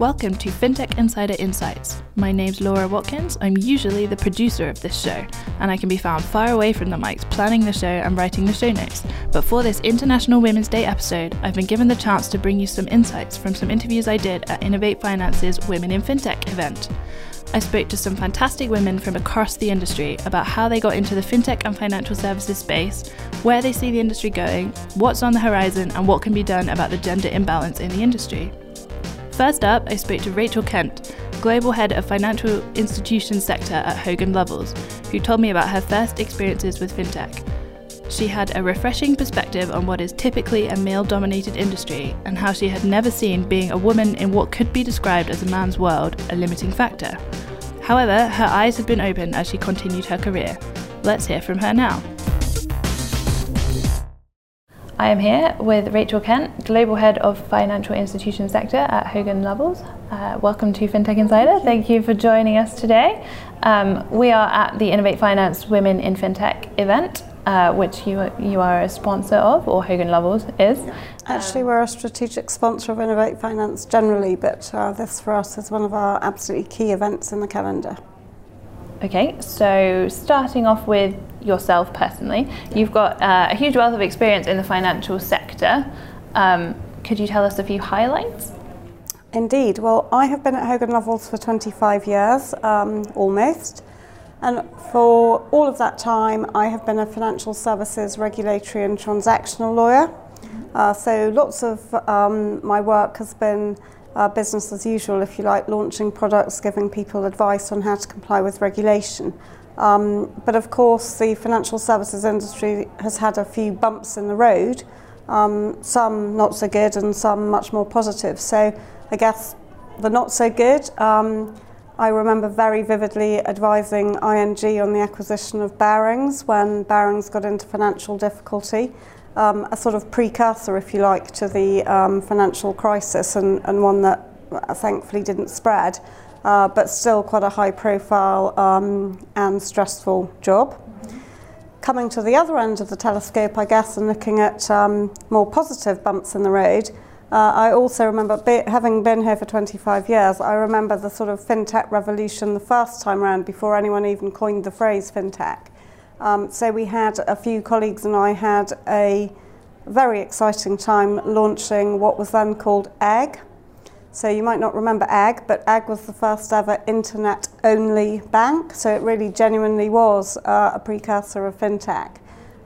Welcome to FinTech Insider Insights. My name's Laura Watkins. I'm usually the producer of this show, and I can be found far away from the mics planning the show and writing the show notes. But for this International Women's Day episode, I've been given the chance to bring you some insights from some interviews I did at Innovate Finance's Women in FinTech event. I spoke to some fantastic women from across the industry about how they got into the fintech and financial services space, where they see the industry going, what's on the horizon, and what can be done about the gender imbalance in the industry. First up, I spoke to Rachel Kent, Global Head of Financial Institutions Sector at Hogan Lovells, who told me about her first experiences with fintech. She had a refreshing perspective on what is typically a male dominated industry and how she had never seen being a woman in what could be described as a man's world a limiting factor. However, her eyes have been open as she continued her career. Let's hear from her now. I am here with Rachel Kent, Global Head of Financial Institution Sector at Hogan Lovells. Uh, welcome to FinTech Insider. Thank you, Thank you for joining us today. Um, we are at the Innovate Finance Women in FinTech event, uh, which you, you are a sponsor of, or Hogan Lovells is. Actually, we're a strategic sponsor of Innovate Finance generally, but uh, this for us is one of our absolutely key events in the calendar. Okay, so starting off with yourself personally, you've got uh, a huge wealth of experience in the financial sector. Um, could you tell us a few highlights? Indeed. Well, I have been at Hogan Lovells for 25 years, um, almost. And for all of that time, I have been a financial services regulatory and transactional lawyer. Uh, so lots of um, my work has been uh, business as usual, if you like, launching products, giving people advice on how to comply with regulation. Um, but of course, the financial services industry has had a few bumps in the road, um, some not so good and some much more positive. So I guess the not so good, um, I remember very vividly advising ING on the acquisition of Barings when Barings got into financial difficulty um, a sort of precursor, if you like, to the um, financial crisis and, and one that uh, thankfully didn't spread, uh, but still quite a high profile um, and stressful job. Coming to the other end of the telescope, I guess, and looking at um, more positive bumps in the road, uh, I also remember, be, having been here for 25 years, I remember the sort of fintech revolution the first time around before anyone even coined the phrase fintech. Um, so we had a few colleagues and I had a very exciting time launching what was then called Egg. So you might not remember Egg, but Egg was the first ever internet-only bank. So it really genuinely was uh, a precursor of fintech.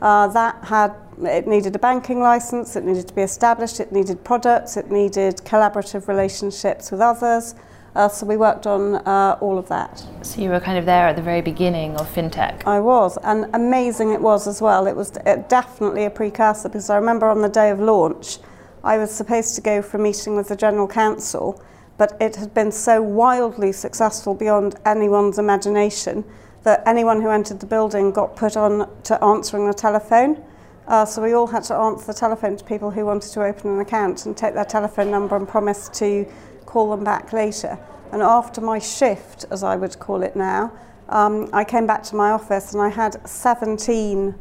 Uh, that had it needed a banking license, it needed to be established, it needed products, it needed collaborative relationships with others. Uh, so we worked on uh, all of that. So you were kind of there at the very beginning of fintech. I was, and amazing it was as well. It was definitely a precursor because I remember on the day of launch, I was supposed to go for a meeting with the general counsel, but it had been so wildly successful beyond anyone's imagination that anyone who entered the building got put on to answering the telephone. Uh, so we all had to answer the telephone to people who wanted to open an account and take their telephone number and promise to call them back later. And after my shift, as I would call it now, um, I came back to my office and I had 17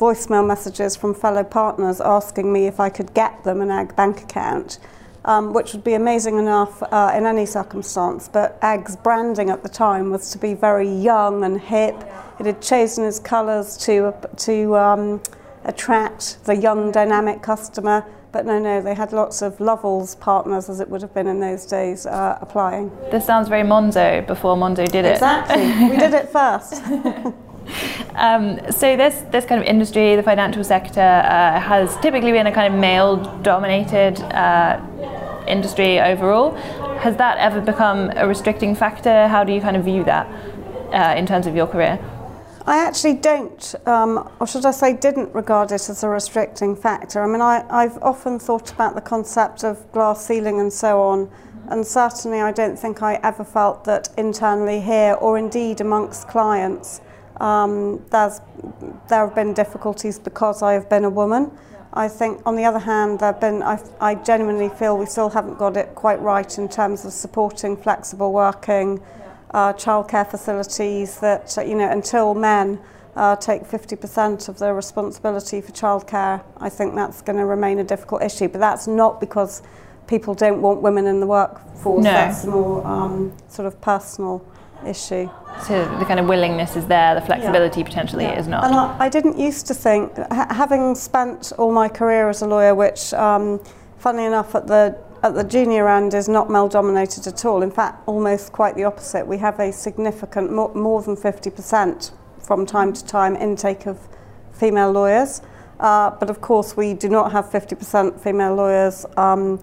voicemail messages from fellow partners asking me if I could get them an Egg bank account, um, which would be amazing enough uh, in any circumstance. But Egg's branding at the time was to be very young and hip. It had chosen its colours to, to um, attract the young, dynamic customer but no, no, they had lots of Lovells partners, as it would have been in those days, uh, applying. This sounds very Monzo before Monzo did it. Exactly, we did it first. Um, so this this kind of industry, the financial sector, uh, has typically been a kind of male-dominated uh, industry overall. Has that ever become a restricting factor? How do you kind of view that uh, in terms of your career? I actually don't, um, or should I say, didn't regard it as a restricting factor. I mean, I, I've often thought about the concept of glass ceiling and so on, and certainly I don't think I ever felt that internally here, or indeed amongst clients, um, there's, there have been difficulties because I have been a woman. I think, on the other hand, there have been, I, I genuinely feel we still haven't got it quite right in terms of supporting flexible working uh, childcare facilities that, you know, until men uh, take 50% of the responsibility for childcare, I think that's going to remain a difficult issue. But that's not because people don't want women in the workforce. No. That's more um, sort of personal issue. So the kind of willingness is there, the flexibility potentially Yeah. is not. And I, I didn't used to think, ha- having spent all my career as a lawyer, which, um, funnily enough, at the at the junior end is not male dominated at all. In fact, almost quite the opposite. We have a significant, more, more than 50% from time to time intake of female lawyers. Uh, but of course, we do not have 50% female lawyers um,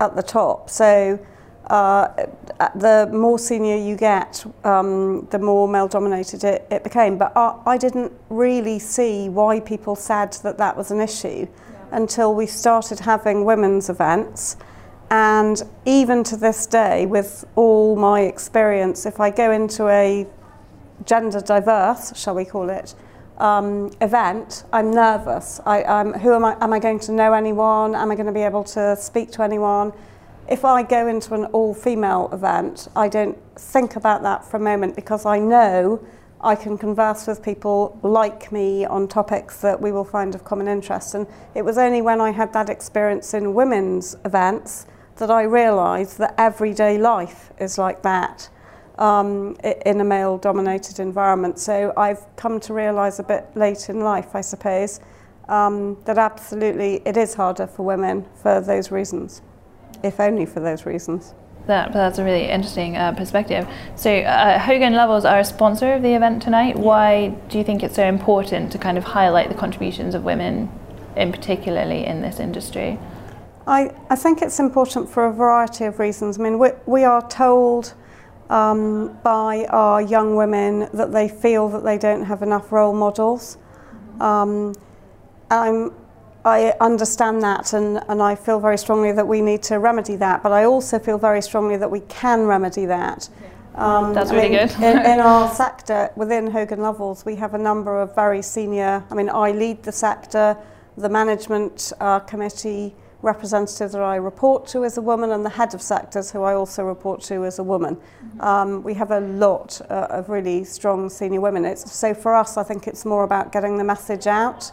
at the top. So uh, the more senior you get, um, the more male dominated it, it became. But I, I didn't really see why people said that that was an issue until we started having women's events. And even to this day, with all my experience, if I go into a gender diverse, shall we call it, um, event, I'm nervous. I, I'm, who am I? Am I going to know anyone? Am I going to be able to speak to anyone? If I go into an all-female event, I don't think about that for a moment because I know I can converse with people like me on topics that we will find of common interest. And it was only when I had that experience in women's events that I realised that everyday life is like that um, in a male dominated environment. So I've come to realise a bit late in life, I suppose, um, that absolutely it is harder for women for those reasons, if only for those reasons. That, that's a really interesting uh, perspective. So, uh, Hogan Lovells are a sponsor of the event tonight. Why do you think it's so important to kind of highlight the contributions of women, in particularly in this industry? I, I think it's important for a variety of reasons. I mean, we, we are told um, by our young women that they feel that they don't have enough role models. Um, I'm, I understand that and, and I feel very strongly that we need to remedy that, but I also feel very strongly that we can remedy that. Um, That's I mean, good. in, in our sector, within Hogan Lovells, we have a number of very senior, I mean, I lead the sector, the management uh, committee representative that I report to is a woman, and the head of sectors, who I also report to, is a woman. Um, we have a lot uh, of really strong senior women. It's, so for us, I think it's more about getting the message out.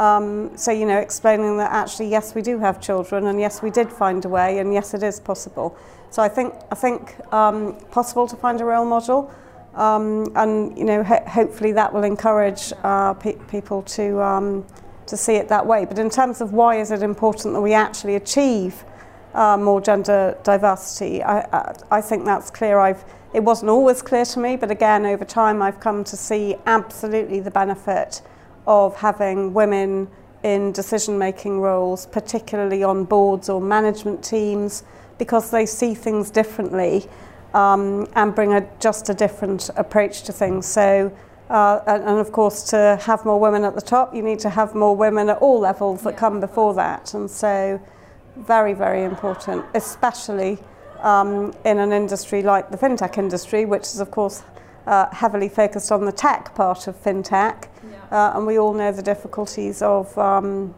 Um, so, you know, explaining that actually, yes, we do have children, and yes, we did find a way, and yes, it is possible. So I think, I think um, possible to find a role model, um, and, you know, ho- hopefully that will encourage uh, pe- people to, um, to see it that way. But in terms of why is it important that we actually achieve uh, more gender diversity, I, I, I think that's clear. I've, it wasn't always clear to me, but again, over time, I've come to see absolutely the benefit of having women in decision making roles, particularly on boards or management teams, because they see things differently um, and bring a, just a different approach to things. So, uh, and, and of course, to have more women at the top, you need to have more women at all levels that come before that. And so, very, very important, especially um, in an industry like the fintech industry, which is, of course, uh, heavily focused on the tech part of fintech. Uh, and we all know the difficulties of, um,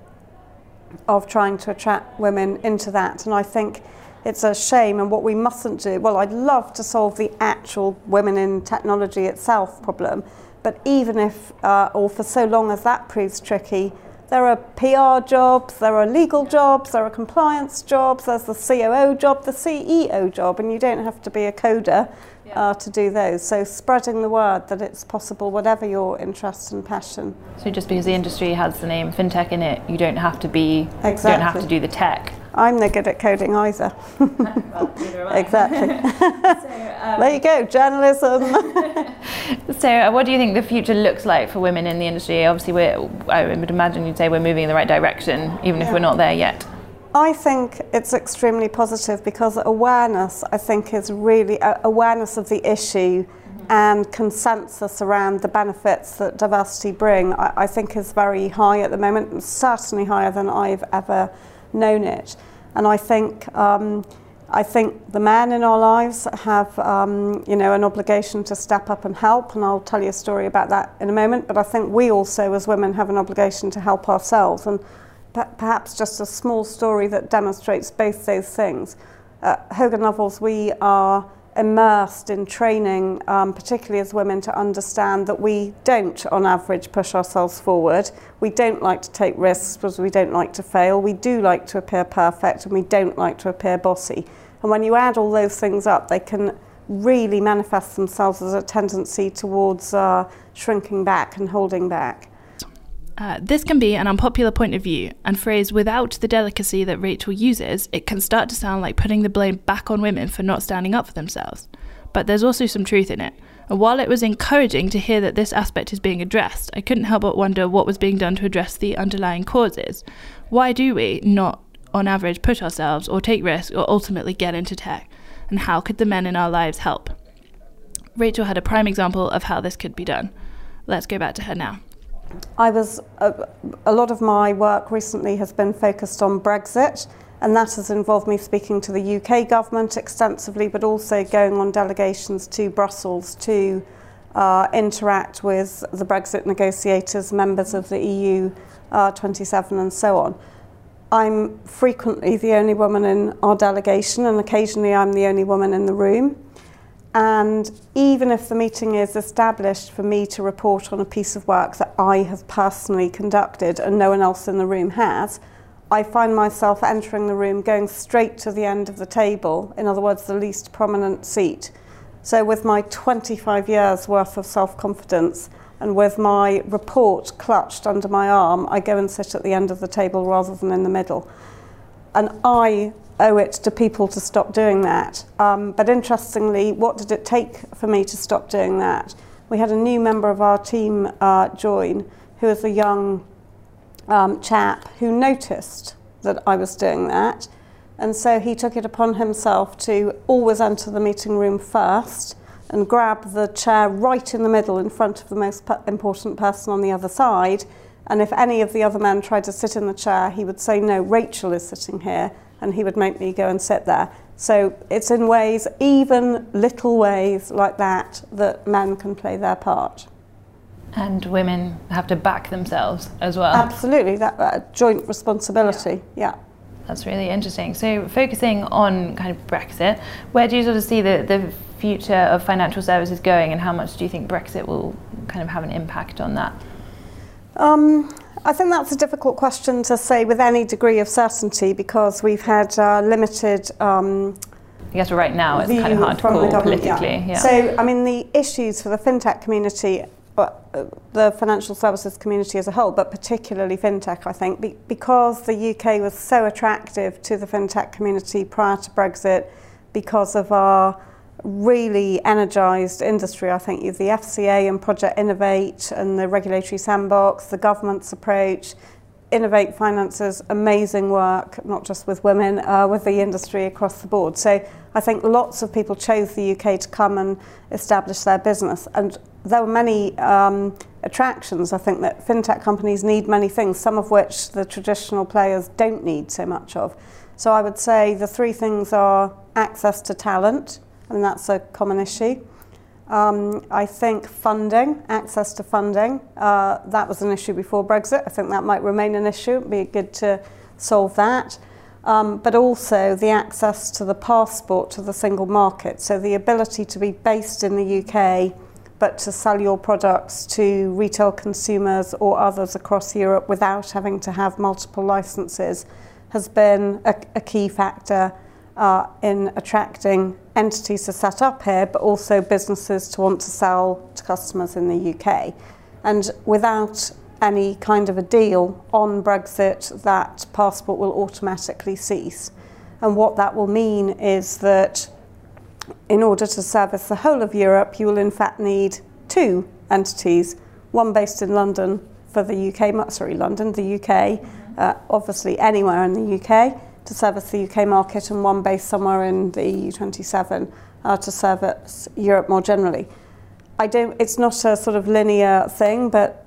of trying to attract women into that. And I think it's a shame, and what we mustn't do. Well, I'd love to solve the actual women in technology itself problem, but even if, uh, or for so long as that proves tricky, there are PR jobs, there are legal jobs, there are compliance jobs, there's the COO job, the CEO job, and you don't have to be a coder uh, to do those. So spreading the word that it's possible, whatever your interest and passion. So, just because the industry has the name fintech in it, you don't have to be, you don't have to do the tech. I'm no good at coding either. exactly. there you go, journalism. So, uh, what do you think the future looks like for women in the industry? Obviously, we're, I would imagine you'd say we're moving in the right direction, even if we're not there yet. I think it's extremely positive because awareness, I think, is really uh, awareness of the issue and consensus around the benefits that diversity bring. I, I think is very high at the moment, and certainly higher than I've ever known it. And I think. Um, I think the men in our lives have, um, you know, an obligation to step up and help, and I'll tell you a story about that in a moment. But I think we also, as women, have an obligation to help ourselves. And perhaps just a small story that demonstrates both those things. Hogan Lovells, we are immersed in training, um, particularly as women, to understand that we don't, on average, push ourselves forward. We don't like to take risks because we don't like to fail. We do like to appear perfect and we don't like to appear bossy. And when you add all those things up, they can really manifest themselves as a tendency towards uh, shrinking back and holding back. Uh, this can be an unpopular point of view, and phrased without the delicacy that Rachel uses, it can start to sound like putting the blame back on women for not standing up for themselves. But there's also some truth in it. And while it was encouraging to hear that this aspect is being addressed, I couldn't help but wonder what was being done to address the underlying causes. Why do we not, on average, push ourselves or take risks or ultimately get into tech? And how could the men in our lives help? Rachel had a prime example of how this could be done. Let's go back to her now. I was uh, a lot of my work recently has been focused on Brexit, and that has involved me speaking to the UK government extensively, but also going on delegations to Brussels to uh, interact with the Brexit negotiators, members of the EU uh, 27, and so on. I'm frequently the only woman in our delegation, and occasionally I'm the only woman in the room. And even if the meeting is established for me to report on a piece of work that I have personally conducted and no one else in the room has, I find myself entering the room going straight to the end of the table, in other words, the least prominent seat. So, with my 25 years worth of self confidence and with my report clutched under my arm, I go and sit at the end of the table rather than in the middle. And I owe it to people to stop doing that. Um, but interestingly, what did it take for me to stop doing that? We had a new member of our team uh, join, who was a young um, chap who noticed that I was doing that. And so he took it upon himself to always enter the meeting room first and grab the chair right in the middle in front of the most important person on the other side. And if any of the other men tried to sit in the chair, he would say, No, Rachel is sitting here and he would make me go and sit there. So it's in ways, even little ways like that, that men can play their part. And women have to back themselves as well. Absolutely, that uh, joint responsibility, yeah. yeah. That's really interesting. So, focusing on kind of Brexit, where do you sort of see the, the future of financial services going, and how much do you think Brexit will kind of have an impact on that? Um, I think that's a difficult question to say with any degree of certainty because we've had uh, limited. Um, I guess right now it's kind of hard to call politically. Yeah. Yeah. So, I mean, the issues for the fintech community, uh, the financial services community as a whole, but particularly fintech, I think, be, because the UK was so attractive to the fintech community prior to Brexit, because of our really energised industry. I think the FCA and Project Innovate and the regulatory sandbox, the government's approach, Innovate Finance's amazing work, not just with women, uh, with the industry across the board. So I think lots of people chose the UK to come and establish their business. And there were many um, attractions. I think that fintech companies need many things, some of which the traditional players don't need so much of. So I would say the three things are access to talent, and that's a common issue. Um, I think funding, access to funding, uh, that was an issue before Brexit. I think that might remain an issue. It'd be good to solve that. Um, but also the access to the passport to the single market. So the ability to be based in the UK but to sell your products to retail consumers or others across Europe without having to have multiple licenses has been a, a key factor uh, in attracting entities to set up here, but also businesses to want to sell to customers in the UK. And without any kind of a deal on Brexit, that passport will automatically cease. And what that will mean is that in order to service the whole of Europe, you will in fact need two entities, one based in London for the UK, sorry, London, the UK, uh, obviously anywhere in the UK, to service the UK market and one based somewhere in the EU27 uh, to service Europe more generally. I don't, it's not a sort of linear thing, but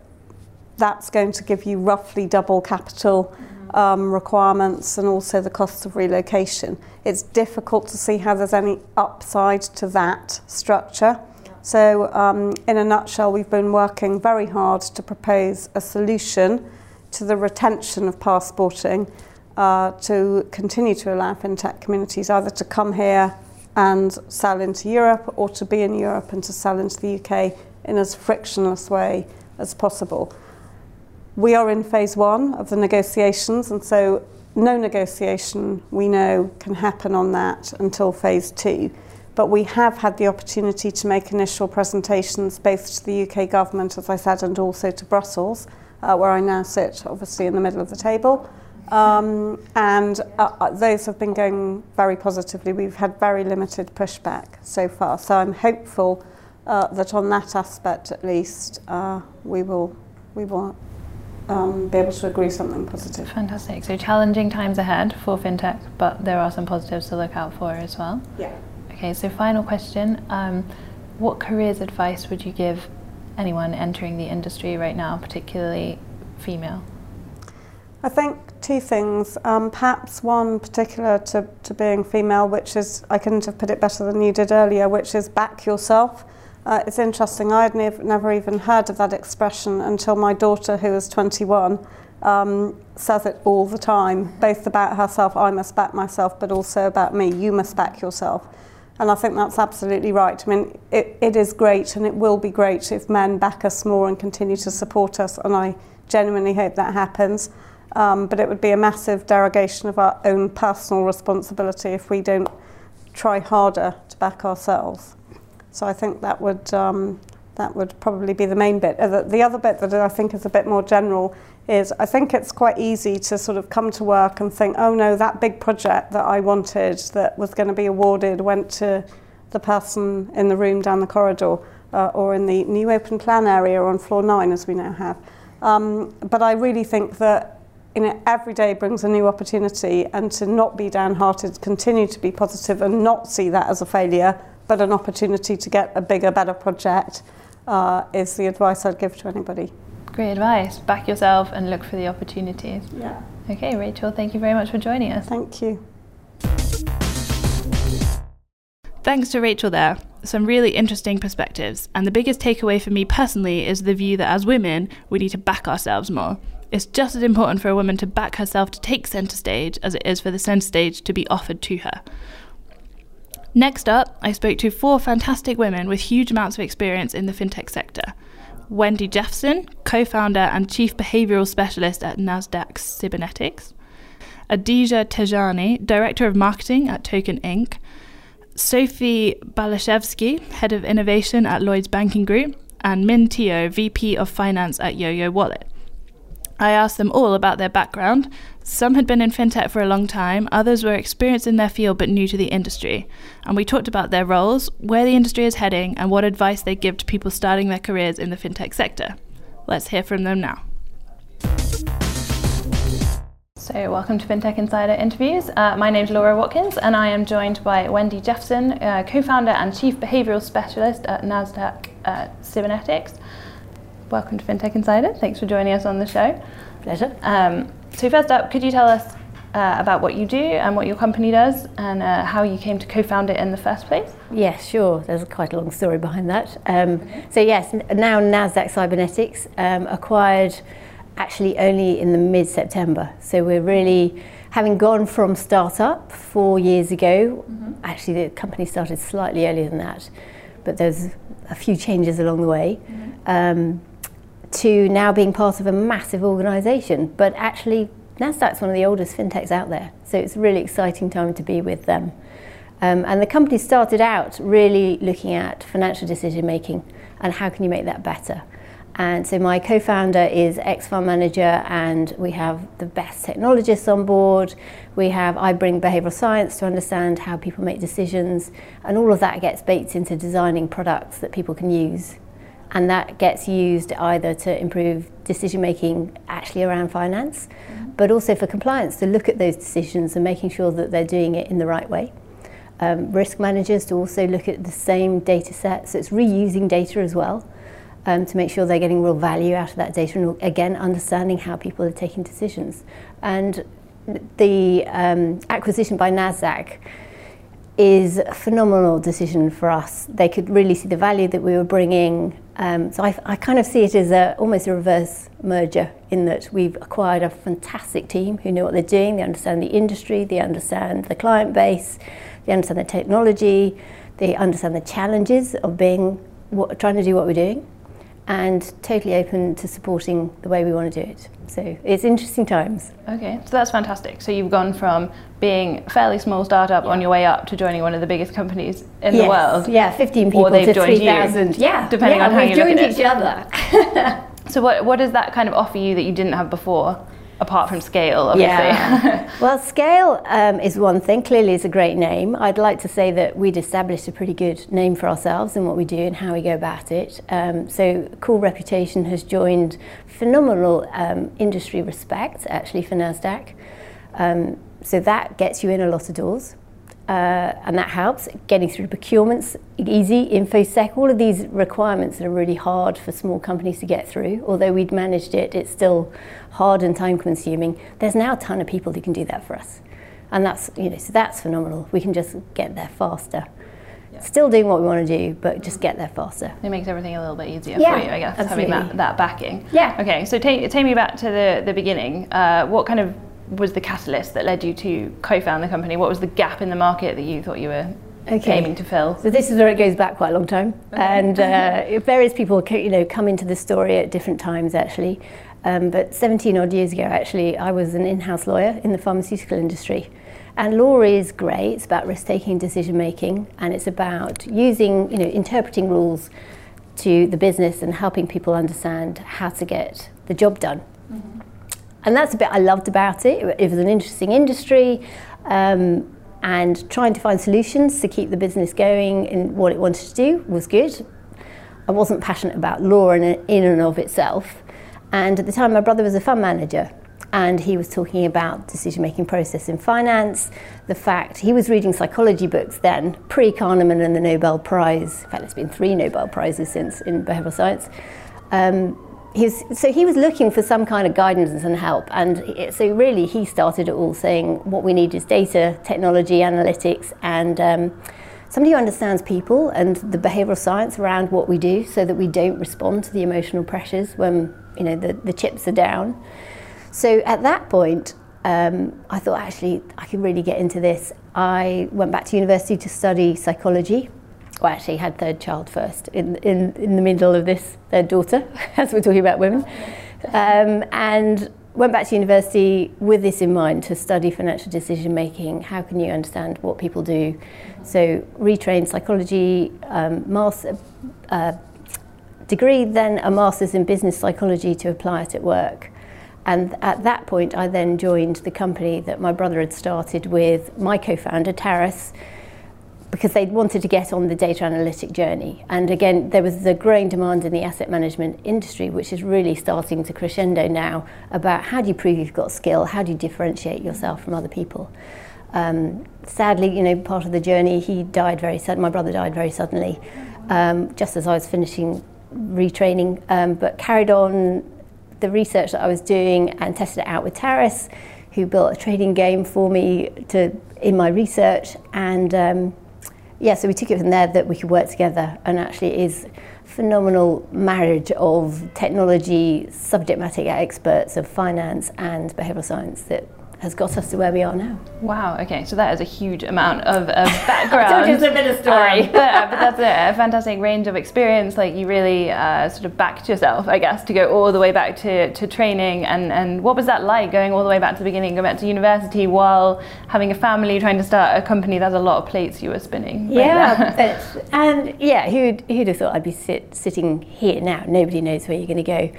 that's going to give you roughly double capital mm-hmm. um, requirements and also the cost of relocation. It's difficult to see how there's any upside to that structure. So, um, in a nutshell, we've been working very hard to propose a solution to the retention of passporting uh, to continue to allow fintech communities either to come here and sell into Europe or to be in Europe and to sell into the UK in as frictionless way as possible. We are in phase one of the negotiations, and so no negotiation we know can happen on that until phase two. But we have had the opportunity to make initial presentations both to the UK government, as I said, and also to Brussels, uh, where I now sit, obviously in the middle of the table. Um, and uh, uh, those have been going very positively. We've had very limited pushback so far. So I'm hopeful uh, that on that aspect at least uh, we will we will um, be able to agree something positive. Fantastic. So challenging times ahead for fintech, but there are some positives to look out for as well. Yeah. Okay. So final question: um, What careers advice would you give anyone entering the industry right now, particularly female? I think two things. Um, perhaps one particular to, to being female, which is, I couldn't have put it better than you did earlier, which is back yourself. Uh, it's interesting, I had nev- never even heard of that expression until my daughter, who is 21, um, says it all the time, both about herself, I must back myself, but also about me, you must back yourself. And I think that's absolutely right. I mean, it, it is great and it will be great if men back us more and continue to support us, and I genuinely hope that happens. Um, but it would be a massive derogation of our own personal responsibility if we don't try harder to back ourselves. So I think that would um, that would probably be the main bit. Uh, the, the other bit that I think is a bit more general is I think it's quite easy to sort of come to work and think, oh no, that big project that I wanted that was going to be awarded went to the person in the room down the corridor uh, or in the new open plan area on floor nine, as we now have. Um, but I really think that you know, every day brings a new opportunity and to not be downhearted, continue to be positive and not see that as a failure, but an opportunity to get a bigger, better project uh, is the advice I'd give to anybody. Great advice. Back yourself and look for the opportunities. Yeah. Okay, Rachel, thank you very much for joining us. Thank you. Thanks to Rachel there. Some really interesting perspectives. And the biggest takeaway for me personally is the view that as women, we need to back ourselves more. It's just as important for a woman to back herself to take centre stage as it is for the centre stage to be offered to her. Next up, I spoke to four fantastic women with huge amounts of experience in the fintech sector. Wendy Jephson, co founder and chief behavioral specialist at NASDAQ Sybenetix. Adija Tejani, director of marketing at Token Inc. Sophie Balashevsky, head of innovation at Lloyds Banking Group. And Min Teo, VP of finance at YoYo Wallet. I asked them all about their background. Some had been in fintech for a long time, others were experienced in their field but new to the industry. And we talked about their roles, where the industry is heading, and what advice they give to people starting their careers in the fintech sector. Let's hear from them now. So, welcome to FinTech Insider Interviews. Uh, my name is Laura Watkins, and I am joined by Wendy Jephson, uh, co founder and chief behavioral specialist at NASDAQ uh, Sybenetix welcome to FinTech Insider. Thanks for joining us on the show. Pleasure. Um, so, first up, could you tell us uh, about what you do and what your company does and uh, how you came to co found it in the first place? Yes, sure. There's quite a long story behind that. Um, so, yes, now NASDAQ Sybenetix um, acquired actually only in the mid September. So, we're really having gone from startup four years ago, mm-hmm. actually, the company started slightly earlier than that, but there's a few changes along the way. Mm-hmm. Um, to now being part of a massive organisation. But actually, NASDAQ's one of the oldest fintechs out there, so it's a really exciting time to be with them. Um, and the company started out really looking at financial decision making and how can you make that better. And so my co-founder is ex-fund manager and we have the best technologists on board. We have, I bring behavioural science to understand how people make decisions and all of that gets baked into designing products that people can use and that gets used either to improve decision making actually around finance, mm-hmm. but also for compliance to look at those decisions and making sure that they're doing it in the right way. Um, risk managers to also look at the same data set, so it's reusing data as well um, to make sure they're getting real value out of that data and again understanding how people are taking decisions. And the um, acquisition by NASDAQ is a phenomenal decision for us. They could really see the value that we were bringing. Um, so I, I, kind of see it as a, almost a reverse merger in that we've acquired a fantastic team who know what they're doing, they understand the industry, they understand the client base, they understand the technology, they understand the challenges of being what, trying to do what we're doing, and totally open to supporting the way we want to do it. So it's interesting times. Okay, so that's fantastic. So you've gone from being a fairly small startup yeah. on your way up to joining one of the biggest companies in yes. the world. Yeah, 15 people to 3,000. Yeah, depending yeah, on how you look at it. We've joined each other. so what, what does that kind of offer you that you didn't have before? Apart from scale, obviously. Yeah. well, scale um, is one thing. Clearly, it's a great name. I'd like to say that we'd established a pretty good name for ourselves and what we do and how we go about it. Um, so, Cool Reputation has joined phenomenal um, industry respect, actually, for NASDAQ. Um, so, that gets you in a lot of doors and that helps. Getting through procurements easy, infosec, all of these requirements that are really hard for small companies to get through. Although we'd managed it, it's still hard and time consuming. There's now a ton of people who can do that for us, and that's you know so that's phenomenal. We can just get there faster. Yeah. Still doing what we want to do, but just get there faster. It makes everything a little bit easier yeah, for you, I guess, absolutely. having that, that backing. Yeah. Okay, so take, take me back to the, the beginning. Uh, what kind of was the catalyst that led you to co-found the company? What was the gap in the market that you thought you were okay. aiming to fill? So this is where it goes back quite a long time, okay. and uh, various people you know come into the story at different times actually. Um, but 17 odd years ago, actually, I was an in-house lawyer in the pharmaceutical industry. And law is great. It's about risk-taking, decision-making, and it's about using, you know, interpreting rules to the business and helping people understand how to get the job done. Mm-hmm. And that's a bit I loved about it. It was an interesting industry um, and trying to find solutions to keep the business going in what it wanted to do was good. I wasn't passionate about law in, in and of itself. And at the time, my brother was a fund manager and he was talking about decision making process in finance the fact he was reading psychology books then pre kahneman and the nobel prize in fact there's been three nobel prizes since in behavioral science um, was, so he was looking for some kind of guidance and help. And so really he started it all saying what we need is data, technology, analytics, and um, somebody who understands people and the behavioural science around what we do so that we don't respond to the emotional pressures when you know the, the chips are down. So at that point, um, I thought actually I could really get into this. I went back to university to study psychology well, actually had third child first in, in, in the middle of this, third daughter, as we're talking about women. Um, and went back to university with this in mind to study financial decision making. How can you understand what people do? So, retrained psychology, um, master, uh, degree, then a master's in business psychology to apply it at work. And at that point, I then joined the company that my brother had started with my co founder, Taras because they wanted to get on the data analytic journey. And again, there was the growing demand in the asset management industry, which is really starting to crescendo now about how do you prove you've got skill, how do you differentiate yourself from other people. Um, sadly, you know, part of the journey, he died very suddenly. My brother died very suddenly, um, just as I was finishing retraining, um, but carried on the research that I was doing and tested it out with Taras, who built a trading game for me to in my research and. Um, yeah, so we took it from there that we could work together and actually it is phenomenal marriage of technology, subject matter experts of finance and behavioural science that has got us to where we are now. Wow. Okay. So that is a huge amount of, of background. Just a bit of story. Um, but, but, that's a, a, fantastic range of experience. Like you really uh, sort of backed yourself, I guess, to go all the way back to, to training. And, and what was that like going all the way back to the beginning, going back to university while having a family, trying to start a company? That's a lot of plates you were spinning. Right yeah. And yeah, who'd, who'd have thought I'd be sit, sitting here now? Nobody knows where you're going to go.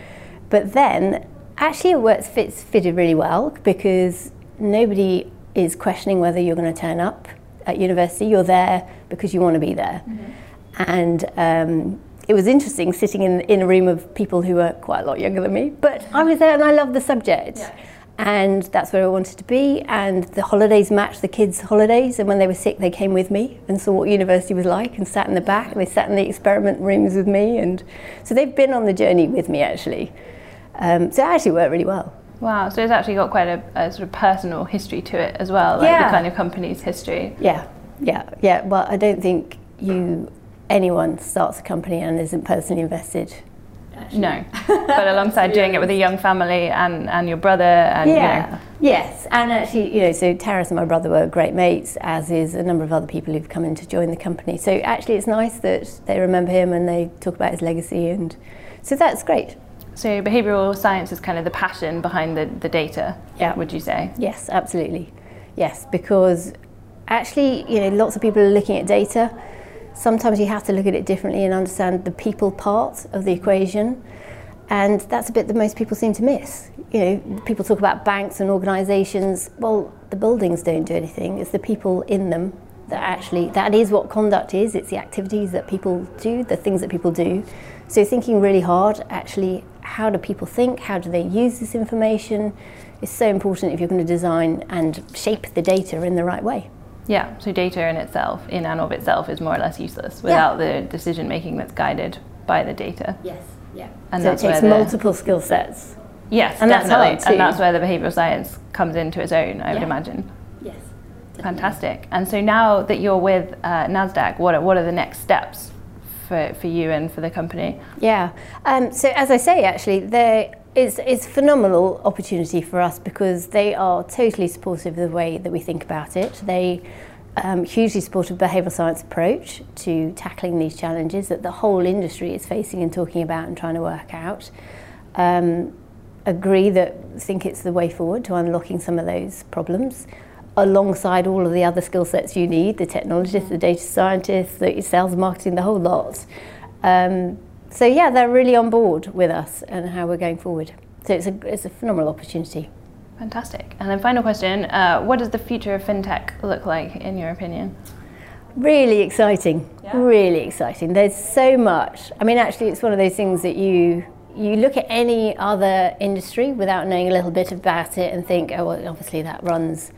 But then actually it works fits fitted really well because nobody is questioning whether you're going to turn up at university. You're there because you want to be there. Mm-hmm. And um, it was interesting sitting in, in a room of people who were quite a lot younger than me, but I was there and I loved the subject. Yeah. And that's where I wanted to be. And the holidays matched the kids' holidays. And when they were sick, they came with me and saw what university was like and sat in the back. And they sat in the experiment rooms with me. And so they've been on the journey with me, actually. Um, so it actually worked really well. Wow, so it's actually got quite a, a, sort of personal history to it as well, like yeah. the kind of company's history. Yeah, yeah, yeah. Well, I don't think you anyone starts a company and isn't personally invested Actually. No, but alongside doing it with a young family and, and your brother and yeah. you know, Yes, and actually, you know, so Taras and my brother were great mates, as is a number of other people who've come in to join the company. So actually, it's nice that they remember him and they talk about his legacy, and so that's great. So behavioural science is kind of the passion behind the, the data, Yeah. would you say? Yes, absolutely. Yes, because actually, you know, lots of people are looking at data. Sometimes you have to look at it differently and understand the people part of the equation. And that's a bit that most people seem to miss. You know, people talk about banks and organisations. Well, the buildings don't do anything. It's the people in them that actually, that is what conduct is. It's the activities that people do, the things that people do. So thinking really hard, actually, how do people think? How do they use this information? It's so important if you're going to design and shape the data in the right way. Yeah, so data in itself, in and of itself, is more or less useless without the decision making that's guided by the data. Yes, yeah. And so it that's where takes the- multiple skill sets. Yes, And that's definitely. hard. And that's where the behavioural science comes into its own, I would imagine. Yes. Fantastic. And so now that you're with uh, NASDAQ, what are, what are the next steps for, for you and for the company? Yeah. Um, so as I say, actually, there is it's a phenomenal opportunity for us because they are totally supportive of the way that we think about it. They um, hugely supportive behavioural science approach to tackling these challenges that the whole industry is facing and talking about and trying to work out. Um, agree that think it's the way forward to unlocking some of those problems alongside all of the other skill sets you need the technologists the data scientists the sales marketing the whole lot. Um, so yeah they're really on board with us and how we're going forward. So it's a, it's a phenomenal opportunity. Fantastic. And then final question, uh, what does the future of fintech look like in your opinion? really exciting. Really exciting. There's so much. I mean actually it's one of those things that you you look at any other industry without knowing a little bit about it and think oh well obviously that runs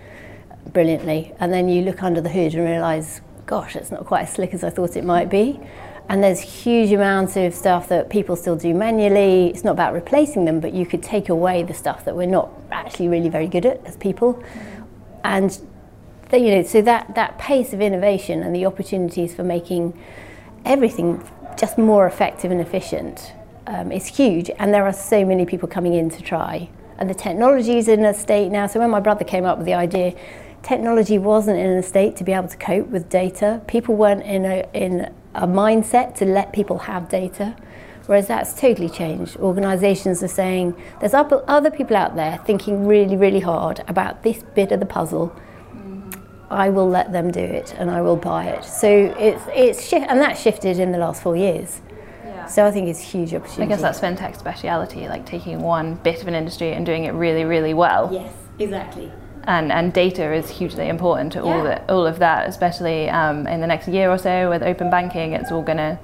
brilliantly and then you look under the hood and realize gosh it's not quite as slick as i thought it might be and there's huge amounts of stuff that people still do manually it's not about replacing them but you could take away the stuff that we're not actually really very good at as people and that, you know, so that, that pace of innovation and the opportunities for making everything just more effective and efficient um, is huge. And there are so many people coming in to try. And the technology is in a state now. So when my brother came up with the idea, technology wasn't in a state to be able to cope with data. People weren't in a, in a mindset to let people have data. Whereas that's totally changed. Organisations are saying there's other other people out there thinking really, really hard about this bit of the puzzle. I will let them do it and I will buy it. So it's it's shi- and that shifted in the last four years. So I think it's a huge opportunity. I guess that's fintech speciality, like taking one bit of an industry and doing it really, really well. yes, exactly. And, and data is hugely important to all, Yeah. the, all of that, especially um, in the next year or so with open banking. It's all gonna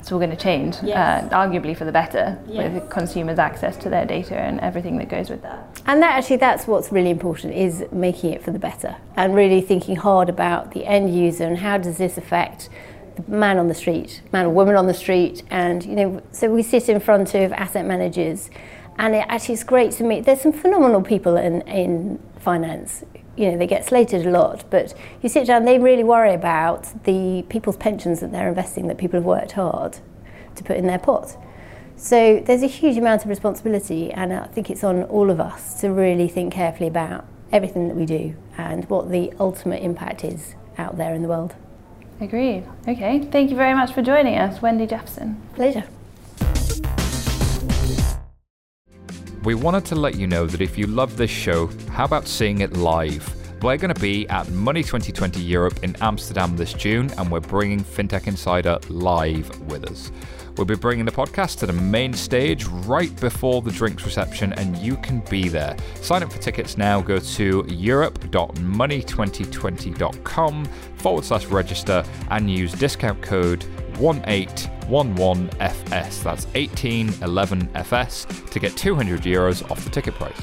it's all gonna change, Yes. uh, arguably for the better, Yes. with consumers' access to their data and everything that goes with that. And that actually that's what's really important is making it for the better and really thinking hard about the end user and how does this affect the man on the street, man or woman on the street and you know so we sit in front of asset managers and it actually is great to meet there's some phenomenal people in in finance you know they get slated a lot but you sit down they really worry about the people's pensions that they're investing that people have worked hard to put in their pot so there's a huge amount of responsibility, and I think it's on all of us to really think carefully about everything that we do and what the ultimate impact is out there in the world. Agreed. Okay, thank you very much for joining us, Wendy Jefferson. Pleasure. We wanted to let you know that if you love this show, how about seeing it live? We're going to be at Money 2020 Europe in Amsterdam this June, and we're bringing FinTech Insider live with us. We'll be bringing the podcast to the main stage right before the drinks reception, and you can be there. Sign up for tickets now. Go to europe.money2020.com forward slash register and use discount code 1811FS. That's 1811FS to get 200 euros off the ticket price.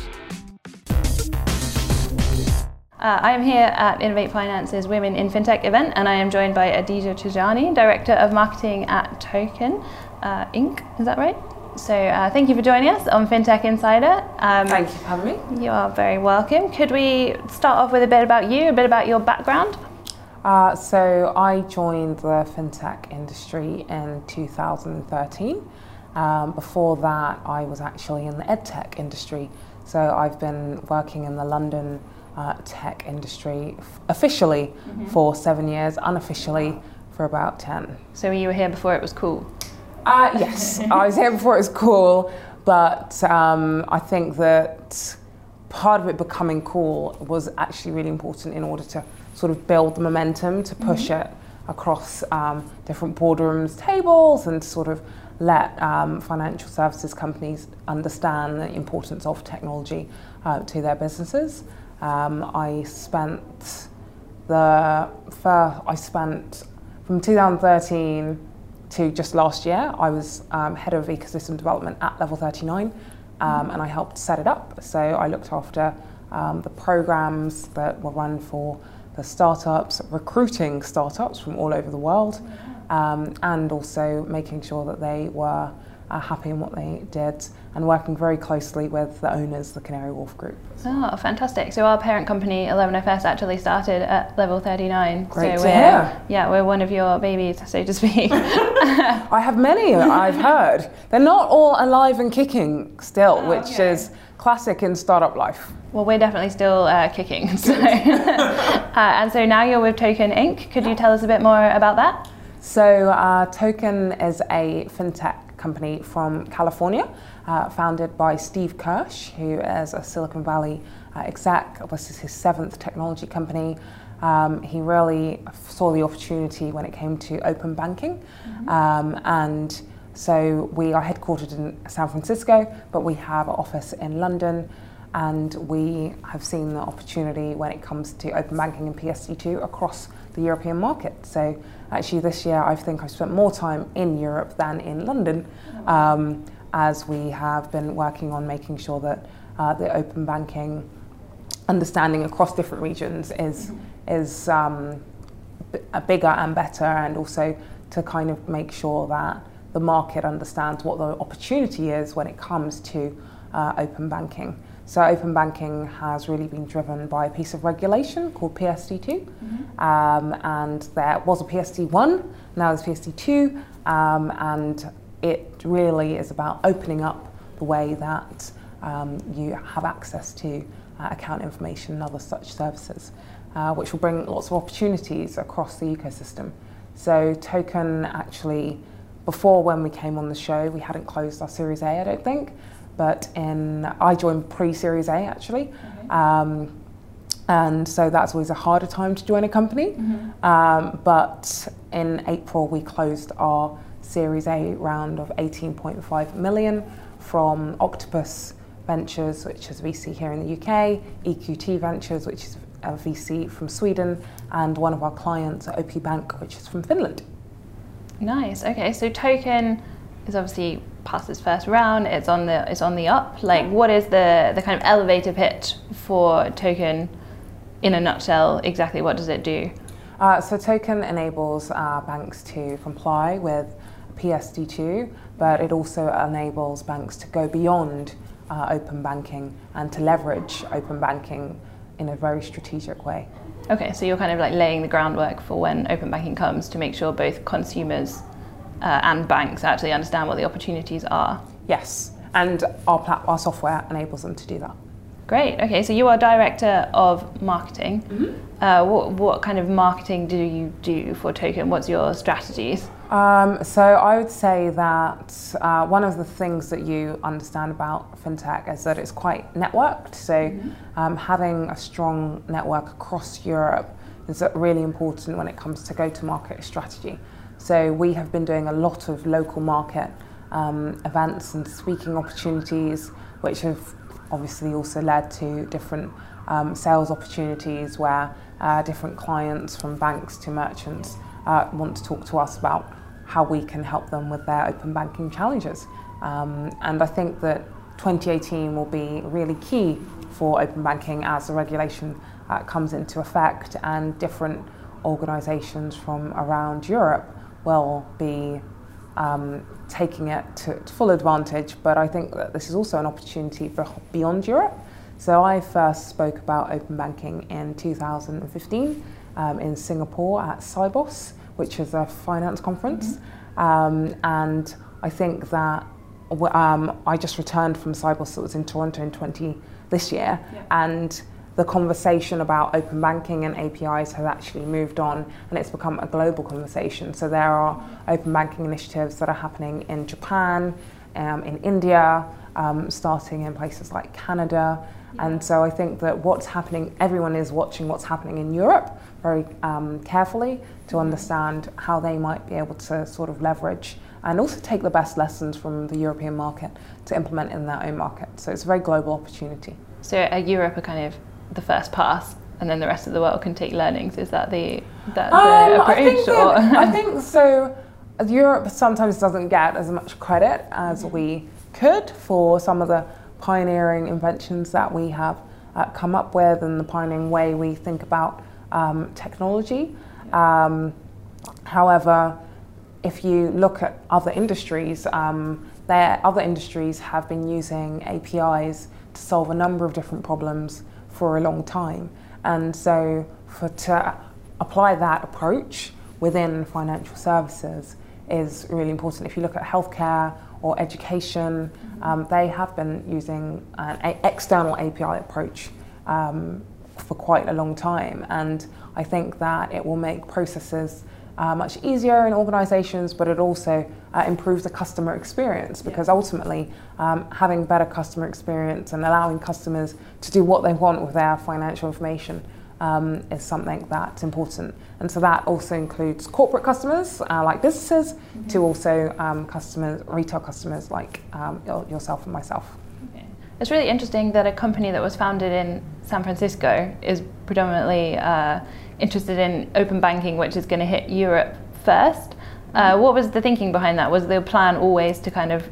Uh, I am here at Innovate Finance's Women in FinTech event, and I am joined by Adija Chajani, Director of Marketing at Token uh, Inc. Is that right? So uh, thank you for joining us on FinTech Insider. Um, Thank you for having me. You are very welcome. Could we start off with a bit about you, a bit about your background? Uh, so I joined the fintech industry in 2013. Um, before that, I was actually in the edtech industry. So I've been working in the London uh, tech industry f- officially mm-hmm. for seven years, unofficially for about 10. So you were here before it was cool? Uh, yes, I was here before it was cool, but um, I think that part of it becoming cool was actually really important in order to sort of build the momentum to push mm-hmm. it across um, different boardrooms, tables, and sort of let um, financial services companies understand the importance of technology uh, to their businesses. Um, I spent the first, I spent from 2013 to just last year, I was um, head of ecosystem development at Level 39 um, and I helped set it up. So I looked after um, the programs that were run for the startups, recruiting startups from all over the world, um, and also making sure that they were uh, happy in what they did and working very closely with the owners, the Canary Wharf Group. Oh, fantastic. So our parent company, 11FS, actually started at level 39. Great so to hear. Yeah, we're one of your babies, so to speak. I have many, I've heard. They're not all alive and kicking still, oh, which okay. is classic in startup life. Well, we're definitely still uh, kicking. So. uh, and so now you're with Token Inc. Could you tell us a bit more about that? So, uh, Token is a fintech company from California, uh, founded by Steve Kirsch, who is a Silicon Valley uh, exec. This is his seventh technology company. Um, he really saw the opportunity when it came to open banking. Mm-hmm. Um, and so we are headquartered in San Francisco, but we have an office in London. And we have seen the opportunity when it comes to open banking and PSD2 across the European market. So actually this year I think I've spent more time in Europe than in London um, as we have been working on making sure that uh, the open banking understanding across different regions is, is um, b- bigger and better and also to kind of make sure that the market understands what the opportunity is when it comes to uh, open banking. So open banking has really been driven by a piece of regulation called PSD2, mm-hmm. um, and there was a PSD1, now there's PSD2, um, and it really is about opening up the way that um, you have access to uh, account information and other such services, uh, which will bring lots of opportunities across the ecosystem. So Token actually, before when we came on the show, we hadn't closed our Series A, I don't think but in I joined pre-Series A actually. Okay. Um, and so that's always a harder time to join a company. Mm-hmm. Um, but in April, we closed our Series A round of 18.5 million from Octopus Ventures, which is VC here in the UK, EQT Ventures, which is a VC from Sweden, and one of our clients, OP Bank, which is from Finland. Nice. Okay, so Token is obviously past its first round. It's on the it's on the up. Like, what is the the kind of elevator pitch for Token? In a nutshell, exactly what does it do? Uh, so Token enables uh, banks to comply with PSD2, but it also enables banks to go beyond uh, open banking and to leverage open banking in a very strategic way. Okay, so you're kind of like laying the groundwork for when open banking comes to make sure both consumers uh, and banks actually understand what the opportunities are. Yes, and our, our software enables them to do that. Great. Okay, so you are director of marketing. Mm-hmm. Uh, what, what kind of marketing do you do for Token? What's your strategies? Um, so I would say that uh, one of the things that you understand about fintech is that it's quite networked. So mm-hmm. um, having a strong network across Europe is really important when it comes to go-to-market strategy. So we have been doing a lot of local market um, events and speaking opportunities, which have obviously also led to different um, sales opportunities where uh, different clients from banks to merchants uh, want to talk to us about how we can help them with their open banking challenges. Um, and I think that 2018 will be really key for open banking as the regulation uh, comes into effect and different organisations from around Europe will be um, taking it to, to, full advantage, but I think that this is also an opportunity for beyond Europe. So I first spoke about open banking in 2015 um, in Singapore at Sibos, which is a finance conference. Mm-hmm. Um, and I think that um, I just returned from Sibos that was in Toronto in 20 this year, yeah. and the conversation about open banking and APIs has actually moved on and it's become a global conversation. So there are open banking initiatives that are happening in Japan, um, in India, um, starting in places like Canada. And so I think that what's happening, everyone is watching what's happening in Europe very um, carefully to understand how they might be able to sort of leverage and also take the best lessons from the European market to implement in their own market. So it's a very global opportunity. So Europe a kind of the first pass and then the rest of the world can take learnings? Is that the, that um, the approach? I I think so. Europe sometimes doesn't get as much credit as we could for some of the pioneering inventions that we have uh, come up with and the pioneering way we think about um, technology. Um, however, if you look at other industries, um, there other industries have been using APIs to solve a number of different problems for a long time, and so for to apply that approach within financial services is really important. If you look at healthcare or education, um, they have been using an external API approach um, for quite a long time, and I think that it will make processes uh, much easier in organizations, but it also uh, improves the customer experience because yeah. ultimately um, having better customer experience and allowing customers to do what they want with their financial information um, is something that's important. And so that also includes corporate customers uh, like businesses mm-hmm. to also um, customers, retail customers like um, yourself and myself. Okay. It's really interesting that a company that was founded in San Francisco is predominantly uh, interested in open banking, which is going to hit Europe first. Uh, what was the thinking behind that? Was the plan always to kind of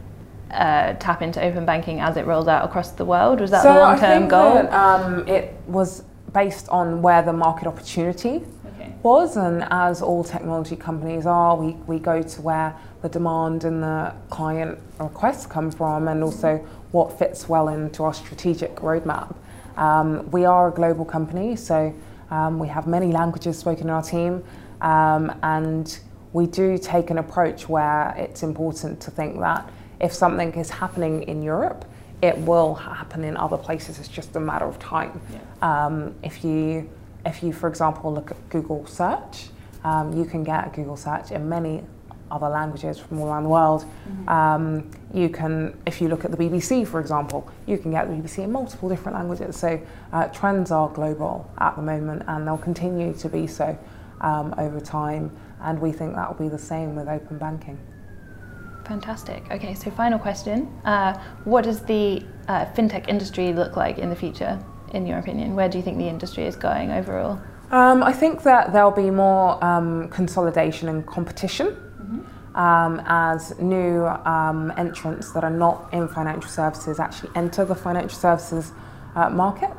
uh, tap into open banking as it rolls out across the world? Was that so the long term goal? That, um, it was based on where the market opportunity okay. was, and as all technology companies are, we, we go to where the demand and the client requests come from, and also what fits well into our strategic roadmap. Um, we are a global company, so um, we have many languages spoken in our team, um, and we do take an approach where it's important to think that if something is happening in Europe, it will happen in other places. It's just a matter of time. Yeah. Um, if you, if you, for example, look at Google search, um, you can get a Google search in many other languages from all around the world. Mm-hmm. Um, you can, if you look at the BBC, for example, you can get the BBC in multiple different languages. So uh, trends are global at the moment, and they'll continue to be so um, over time. And we think that will be the same with open banking. Fantastic. Okay, so final question: uh, What does the uh, fintech industry look like in the future, in your opinion? Where do you think the industry is going overall? Um, I think that there'll be more um, consolidation and competition um, as new um, entrants that are not in financial services actually enter the financial services uh, market.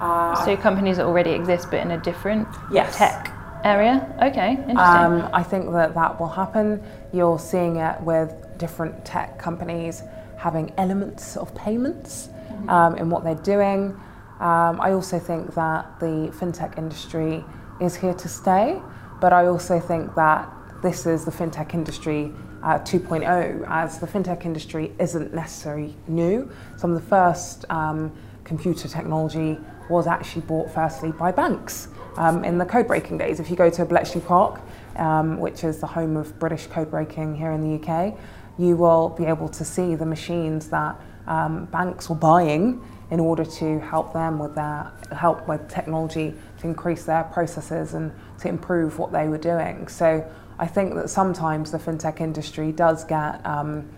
Uh, so companies that already exist but in a different yes. tech area? Okay, interesting. Um, I think that that will happen. You're seeing it with different tech companies having elements of payments mm-hmm. um, in what they're doing. Um, I also think that the fintech industry is here to stay, but I also think that this is the fintech industry uh, 2.0, as the fintech industry isn't necessarily new. Some of the first um, computer technology was actually bought firstly by banks um, in the code breaking days. If you go to Bletchley Park, um, which is the home of British code breaking here in the UK, you will be able to see the machines that um, banks were buying in order to help them with their help with technology to increase their processes and to improve what they were doing. So I think that sometimes the fintech industry does get um,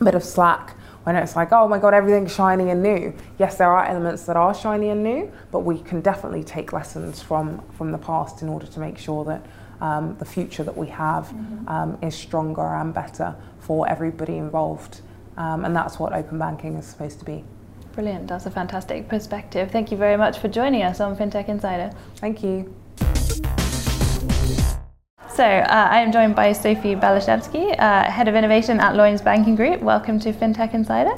a bit of slack when it's like, oh my god, everything's shiny and new. Yes, there are elements that are shiny and new, but we can definitely take lessons from from the past in order to make sure that um, the future that we have mm-hmm. um, is stronger and better for everybody involved. Um, and that's what open banking is supposed to be. Brilliant, that's a fantastic perspective. Thank you very much for joining us on FinTech Insider. Thank you. So uh, I am joined by Sophie Balashevsky, uh, Head of Innovation at Lloyds Banking Group. Welcome to FinTech Insider.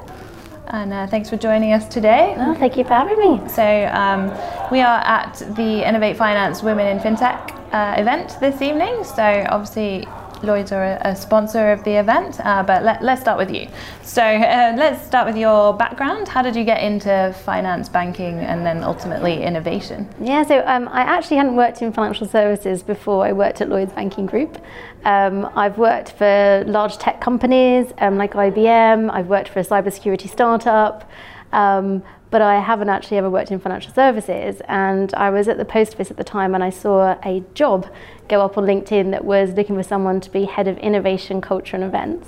And uh, thanks for joining us today. Oh, thank you for having me. So um, we are at the Innovate Finance Women in FinTech uh, event this evening. So obviously Lloyd's are a, sponsor of the event, uh, but let, us start with you. So uh, let's start with your background. How did you get into finance, banking, and then ultimately innovation? Yeah, so um, I actually hadn't worked in financial services before I worked at Lloyd's Banking Group. Um, I've worked for large tech companies um, like IBM, I've worked for a cybersecurity startup. Um, but I haven't actually ever worked in financial services. And I was at the post office at the time and I saw a job go up on LinkedIn that was looking for someone to be head of innovation, culture, and events.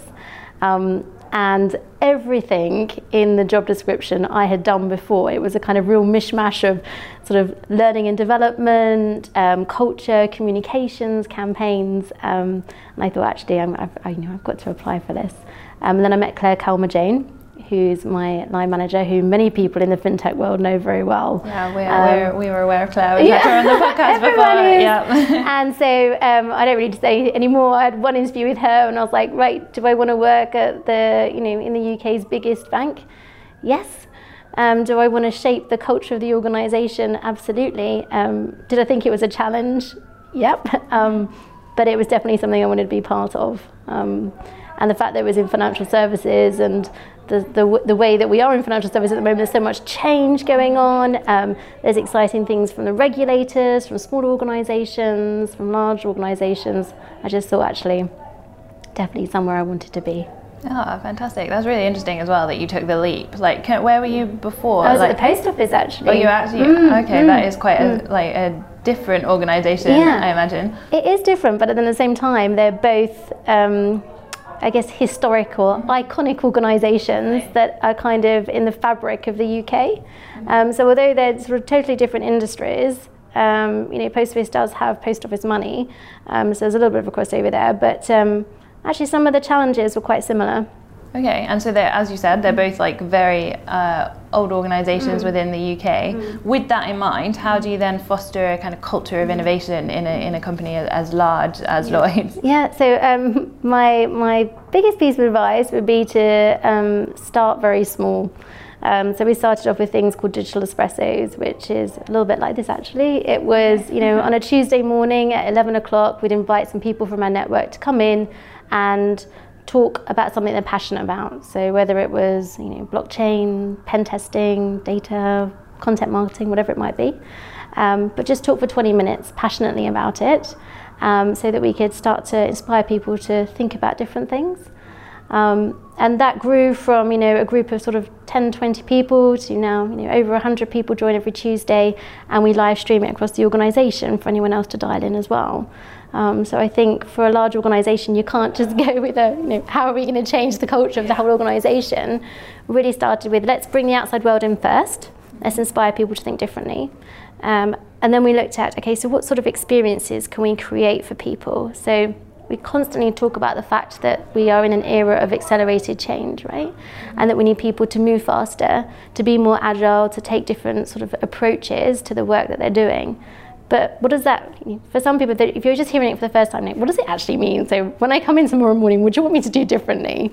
Um, and everything in the job description I had done before. It was a kind of real mishmash of sort of learning and development, um, culture, communications, campaigns. Um, and I thought, actually, I, know, I've got to apply for this. Um, and then I met Claire Calmejane, who's my line manager, who many people in the fintech world know very well. Yeah, we, um, we were aware of Claire. We yeah. had her on the podcast before. Is. Yeah. and so um, I don't really need to say anymore. I had one interview with her, and I was like, right, do I want to work at the, you know, in the UK's biggest bank? Yes. Um, do I want to shape the culture of the organisation? Absolutely. Um, did I think it was a challenge? Yep. Um, but it was definitely something I wanted to be part of. Um, and the fact that it was in financial services and the, the, the way that we are in financial services at the moment, there's so much change going on. Um, there's exciting things from the regulators, from small organisations, from large organisations. I just thought actually, definitely somewhere I wanted to be. Oh, fantastic! That's really interesting as well that you took the leap. Like, can, where were you before? I was like, at the post office actually. Oh, you actually? Mm, okay, mm, that is quite mm. a, like a different organisation, yeah. I imagine. It is different, but at the same time, they're both. Um, I guess, historical, iconic organisations that are kind of in the fabric of the UK. Um, so although they're sort of totally different industries, um, you know, Post Office does have post office money, um, so there's a little bit of a crossover there. But um, actually, some of the challenges were quite similar. Okay, and so they're, as you said, they're both like very uh, old organisations mm. within the UK. Mm. With that in mind, how do you then foster a kind of culture of innovation in a, in a company as large as yeah. Lloyd's? Yeah, so um, my, my biggest piece of advice would be to um, start very small. Um, so we started off with things called digital espressos, which is a little bit like this actually. It was, you know, on a Tuesday morning at 11 o'clock, we'd invite some people from our network to come in and talk about something they're passionate about. So whether it was you know blockchain, pen testing, data, content marketing, whatever it might be, um, but just talk for 20 minutes passionately about it, um, so that we could start to inspire people to think about different things. Um, and that grew from you know a group of sort of 10 20 people to now you know over 100 people join every tuesday and we live stream it across the organization for anyone else to dial in as well um, so I think for a large organisation, you can't just go with a, you know, how are we going to change the culture of the whole organisation? Really started with let's bring the outside world in first. Let's inspire people to think differently. Um, and then we looked at, okay, so what sort of experiences can we create for people? So we constantly talk about the fact that we are in an era of accelerated change, right? And that we need people to move faster, to be more agile, to take different sort of approaches to the work that they're doing. But what does that, for some people, if you're just hearing it for the first time, like, what does it actually mean? So when I come in tomorrow morning, would you want me to do differently?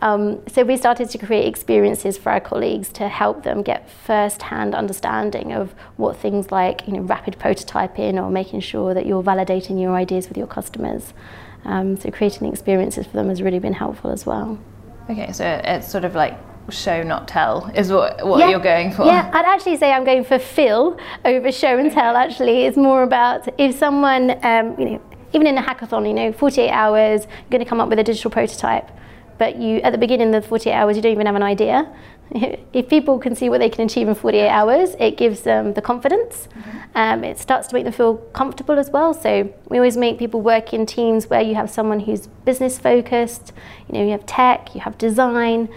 Um, so we started to create experiences for our colleagues to help them get first-hand understanding of what things like you know, rapid prototyping or making sure that you're validating your ideas with your customers. Um, so creating experiences for them has really been helpful as well. Okay, so it's sort of like show not tell is what what yeah. you're going for. Yeah, I'd actually say I'm going for feel over show and tell. Actually, it's more about if someone, um, you know, even in a hackathon, you know, 48 hours, you're going to come up with a digital prototype, but you at the beginning of the 48 hours, you don't even have an idea. If people can see what they can achieve in 48 hours, it gives them the confidence. Mm-hmm. Um, it starts to make them feel comfortable as well. So we always make people work in teams where you have someone who's business focused. You know, you have tech, you have design,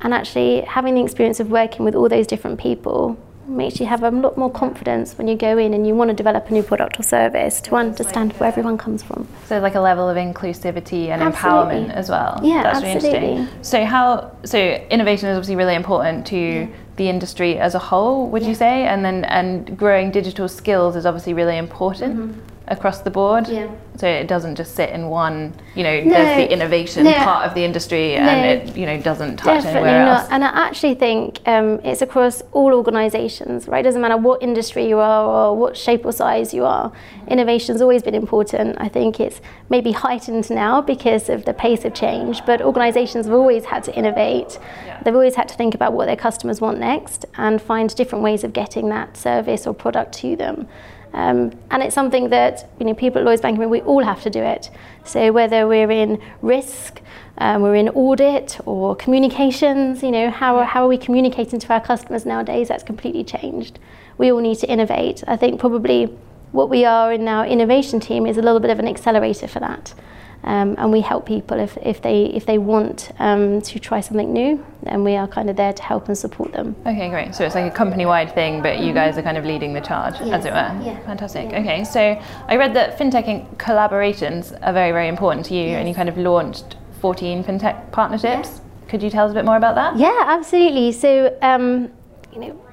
and actually, having the experience of working with all those different people makes you have a lot more confidence when you go in and you want to develop a new product or service to understand where everyone comes from. So like a level of inclusivity and absolutely. empowerment as well. Yeah, That's absolutely. Really interesting. So how so innovation is obviously really important to yeah. the industry as a whole, would yeah. you say? And then and growing digital skills is obviously really important. Mm-hmm. Across the board. Yeah. So it doesn't just sit in one, you know, No. there's the innovation No. part of the industry No. and it, you know, doesn't touch anywhere not. else. And I actually think um, it's across all organisations, right? It Doesn't matter what industry you are or what shape or size you are. Innovation's always been important. I think it's maybe heightened now because of the pace of change, but organisations have always had to innovate. They've always had to think about what their customers want next and find different ways of getting that service or product to them. Um, and it's something that you know, people at Lloyds Banking, we all have to do it. So whether we're in risk, um, we're in audit or communications, you know, how, how are we communicating to our customers nowadays? That's completely changed. We all need to innovate. I think probably what we are in our innovation team is a little bit of an accelerator for that. Um, and we help people if, if they if they want um, to try something new, and we are kind of there to help and support them. Okay, great. So it's like a company-wide thing, but you guys are kind of leading the charge, as it were. Yeah. Fantastic. Yeah. Okay, so I read that fintech collaborations are very, very important to you, and you kind of launched 14 fintech partnerships. Could you tell us a bit more about that? Yeah, absolutely. So, um, you know,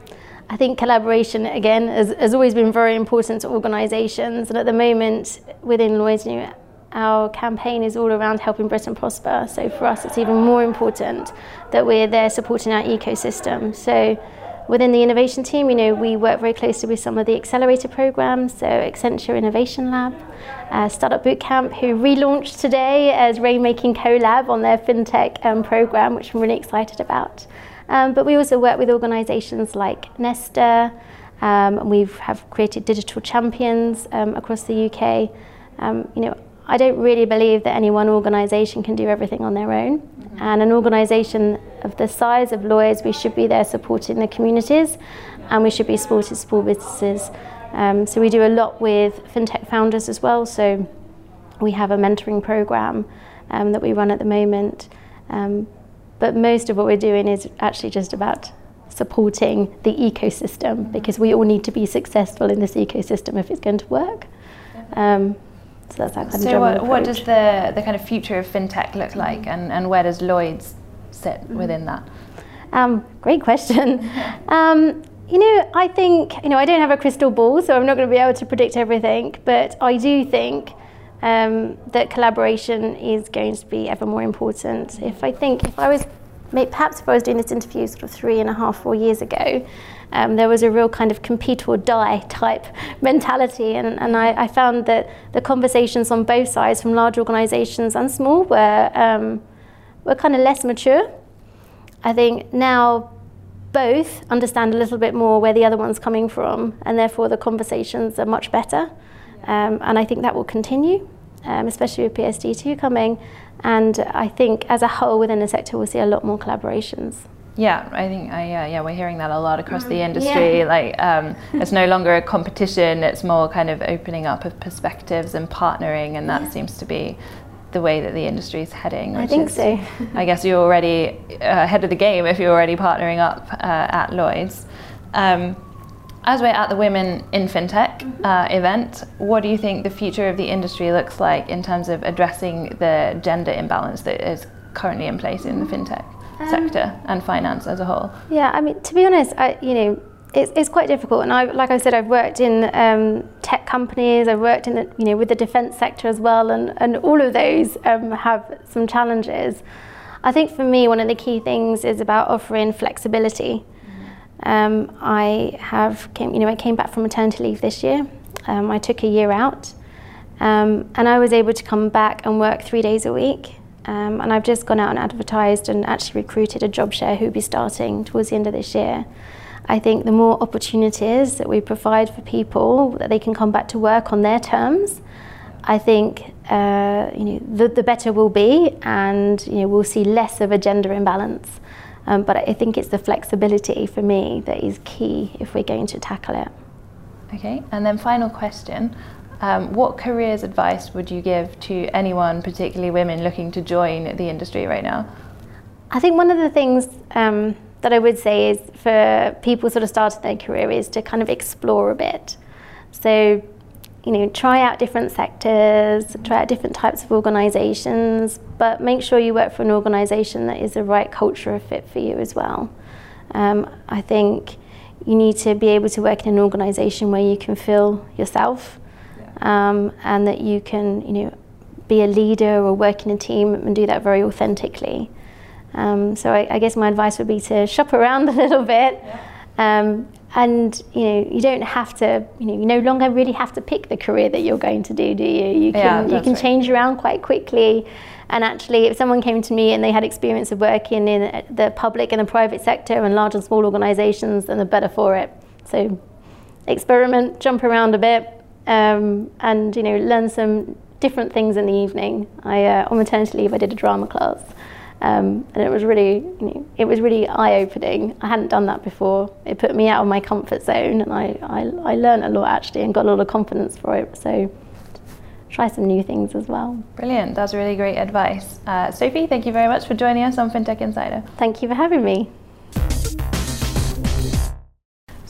I think collaboration again has, has always been very important to organisations, and at the moment within Lloyd's, know, our campaign is all around helping Britain prosper. So for us, it's even more important that we're there supporting our ecosystem. So. Within the innovation team, you know, we work very closely with some of the accelerator programs, so Accenture Innovation Lab, uh, Startup Bootcamp, who relaunched today as Rainmaking CoLab on their fintech um, program, which I'm really excited about. Um, but we also work with organisations like Nesta. Um, we have created digital champions um, across the UK. Um, you know, I don't really believe that any one organisation can do everything on their own. And an organisation of the size of Lloyds, we should be there supporting the communities, and we should be supporting small businesses. Um, so we do a lot with fintech founders as well. So we have a mentoring program um, that we run at the moment. Um, but most of what we're doing is actually just about supporting the ecosystem because we all need to be successful in this ecosystem if it's going to work. Um, so that's our kind of So general what, what does the, the kind of future of fintech look like, and, and where does Lloyd's sit Mm-hmm. within that? Um, great question. Um, you know, I think, you know, I don't have a crystal ball, so I'm not going to be able to predict everything, but I do think um, that collaboration is going to be ever more important. If I think, if I was, perhaps if I was doing this interview sort of three and a half, four years ago, um, there was a real kind of compete or die type mentality, and, and I, I found that the conversations on both sides, from large organisations and small, were, um, were kind of less mature. I think now both understand a little bit more where the other one's coming from, and therefore the conversations are much better. Um, and I think that will continue, um, especially with PSD2 coming. And I think as a whole within the sector, we'll see a lot more collaborations. Yeah, I think uh, yeah we're hearing that a lot across the industry. Like um, it's no longer a competition; it's more kind of opening up of perspectives and partnering, and that seems to be the way that the industry is heading. I think is- so. I guess you're already uh, ahead of the game if you're already partnering up uh, at Lloyd's. Um, as we're at the Women in FinTech uh, event, what do you think the future of the industry looks like in terms of addressing the gender imbalance that is currently in place in the FinTech sector and finance as a whole? Yeah, I mean, to be honest, I, you know, it's, it's quite difficult. And I, like I said, I've worked in um, tech companies. I've worked in, the, you know, with the defence sector as well, and, and all of those um, have some challenges. I think for me, one of the key things is about offering flexibility. Um, I have came, you know, I came back from maternity leave this year. Um, I took a year out, um, and I was able to come back and work three days a week. Um, and I've just gone out and advertised and actually recruited a job share who'll be starting towards the end of this year. I think the more opportunities that we provide for people that they can come back to work on their terms, I think uh, you know the, the better we'll be, and you know we'll see less of a gender imbalance. Um, but I think it's the flexibility for me that is key if we're going to tackle it. Okay, and then final question. Um, what careers advice would you give to anyone, particularly women, looking to join the industry right now? I think one of the things um, that I would say is for people sort of starting their career is to kind of explore a bit. So, you know, try out different sectors, try out different types of organisations, but make sure you work for an organisation that is the right cultural fit for you as well. Um, I think you need to be able to work in an organisation where you can feel yourself. Um, and that you can, you know, be a leader or work in a team and do that very authentically. Um, so I, I, guess my advice would be to shop around a little bit. Um, and you know you don't have to you know you no longer really have to pick the career that you're going to do do you you can yeah, you can right. change around quite quickly and actually if someone came to me and they had experience of working in the public and the private sector and large and small organizations then they're better for it so experiment jump around a bit um, and you know learn some different things in the evening I uh, on maternity leave I did a drama class um, and it was really, you know, it was really eye-opening. I hadn't done that before. It put me out of my comfort zone, and I, I, I learned a lot actually, and got a lot of confidence for it. So try some new things as well. Brilliant. That's really great advice. Uh, Sophie, thank you very much for joining us on FinTech Insider. Thank you for having me.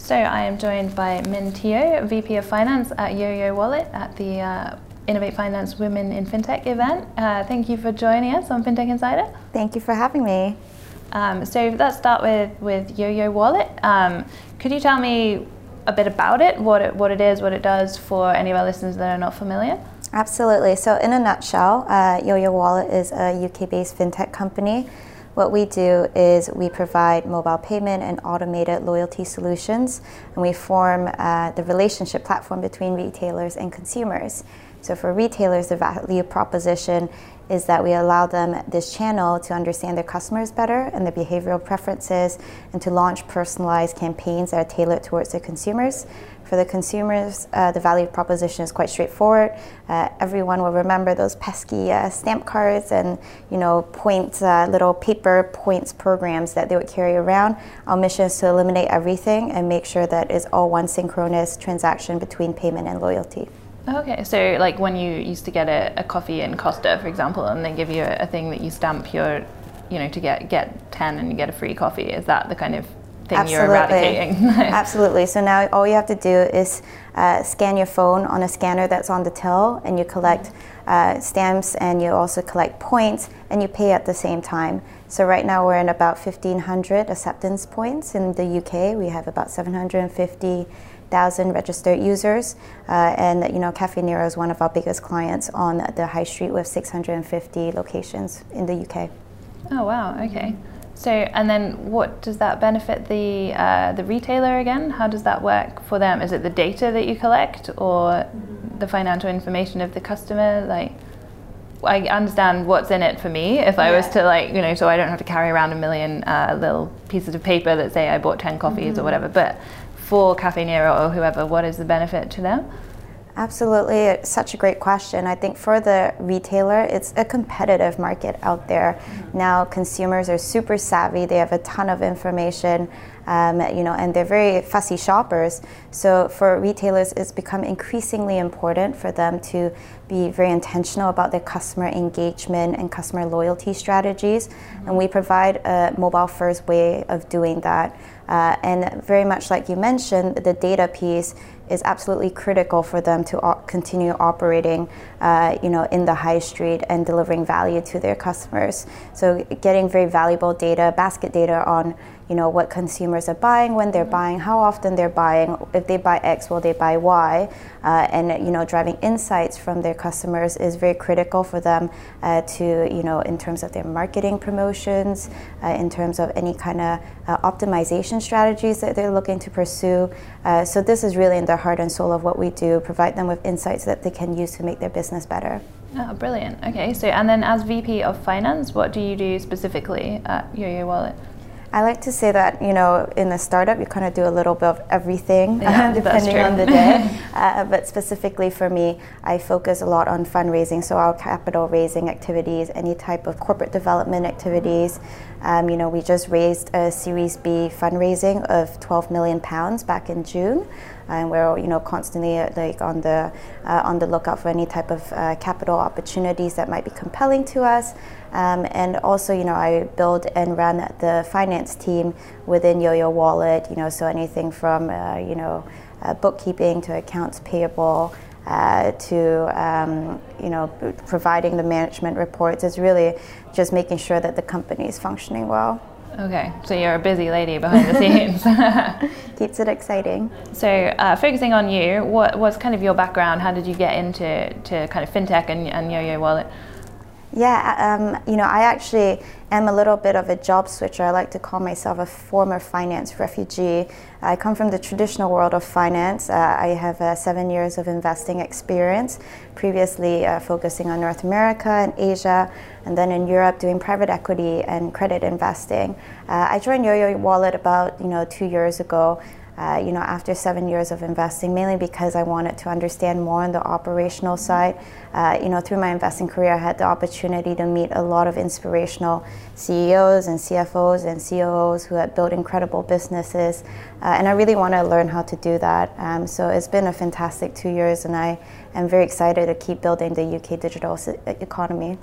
So I am joined by Min Teo, VP of Finance at YoYo Wallet at the uh, Innovate Finance Women in FinTech event. Uh, thank you for joining us on FinTech Insider. Thank you for having me. Um, so let's start with, with YoYo Wallet. Um, could you tell me a bit about it, what it, what it is, what it does for any of our listeners that are not familiar? Absolutely. So in a nutshell, uh, YoYo Wallet is a UK-based FinTech company. What we do is we provide mobile payment and automated loyalty solutions, and we form uh, the relationship platform between retailers and consumers. So for retailers, the value proposition is that we allow them this channel to understand their customers better and their behavioral preferences and to launch personalized campaigns that are tailored towards their consumers. For the consumers, uh, the value proposition is quite straightforward. Uh, everyone will remember those pesky uh, stamp cards and you know point uh, little paper points programs that they would carry around. Our mission is to eliminate everything and make sure that it's all one synchronous transaction between payment and loyalty. Okay, so like when you used to get a, a coffee in Costa, for example, and they give you a, a, thing that you stamp your, you know, to get get ten and you get a free coffee. Is that the kind of thing Absolutely. you're eradicating? Absolutely. So now all you have to do is uh, scan your phone on a scanner that's on the till, and you collect uh, stamps, and you also collect points, and you pay at the same time. So right now we're in about 1,500 acceptance points in the UK. We have about 750 thousand registered users, uh, and you know Caffè Nero is one of our biggest clients on the high street with 650 locations in the UK. Oh wow! Okay. So and then what does that benefit the uh, the retailer again? How does that work for them? Is it the data that you collect or the financial information of the customer? Like. I understand what's in it for me if I was to like you know so I don't have to carry around a million uh, little pieces of paper that say I bought 10 coffees mm-hmm. or whatever but for Caffè Nero or whoever, what is the benefit to them? Absolutely, it's such a great question. I think for the retailer, it's a competitive market out there. Now, consumers are super savvy, they have a ton of information. Um, you know, and they're very fussy shoppers. So for retailers, it's become increasingly important for them to be very intentional about their customer engagement and customer loyalty strategies. Mm-hmm. And we provide a mobile-first way of doing that. Uh, and very much like you mentioned, the data piece is absolutely critical for them to continue operating, uh, you know, in the high street and delivering value to their customers. So getting very valuable data, basket data on you know what consumers are buying when they're buying how often they're buying if they buy x will they buy y uh, and you know driving insights from their customers is very critical for them uh, to you know in terms of their marketing promotions uh, in terms of any kind of uh, optimization strategies that they're looking to pursue uh, so this is really in the heart and soul of what we do provide them with insights that they can use to make their business better Oh, brilliant. Okay, so and then as VP of Finance, what do you do specifically at YoYo Wallet? I like to say that you know in a startup you kind of do a little bit of everything yeah, depending on the day. uh, but specifically for me, I focus a lot on fundraising, so our capital raising activities, any type of corporate development activities. Um, you know, we just raised a Series B fundraising of 12 million pounds back in June and we're you know constantly uh, like on the uh, on the lookout for any type of uh, capital opportunities that might be compelling to us. Um, and also, you know, I build and run the finance team within YoYo Wallet. You know, so anything from uh, you know uh, bookkeeping to accounts payable. Uh, to um, you know providing the management reports is really just making sure that the company is functioning well. Okay, so you're a busy lady behind the scenes. Keeps it exciting. So, uh, focusing on you, what was kind of your background? How did you get into to kind of fintech and, and Yo-Yo Wallet? Yeah, um, you know, I actually am a little bit of a job switcher. I like to call myself a former finance refugee. I come from the traditional world of finance. Uh, I have uh, seven years of investing experience, previously uh, focusing on North America and Asia, and then in Europe doing private equity and credit investing. Uh, I joined Yo-Yo Wallet about you know two years ago uh, you know, after seven years of investing, mainly because I wanted to understand more on the operational side. Uh, you know, through my investing career, I had the opportunity to meet a lot of inspirational CEOs and CFOs and COOs who had built incredible businesses, uh, and I really want to learn how to do that. Um, so it's been a fantastic two years, and I am very excited to keep building the UK digital economy.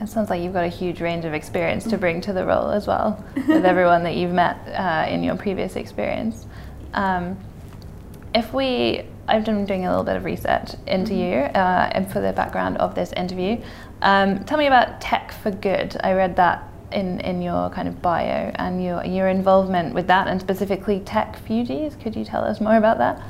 It sounds like you've got a huge range of experience to bring to the role as well, with everyone that you've met uh, in your previous experience. Um, if we, I've been doing a little bit of research into mm-hmm. you uh, and for the background of this interview. Um, tell me about Tech for Good. I read that in, in your kind of bio and your, your involvement with that and specifically Techfugees. Could you tell us more about that?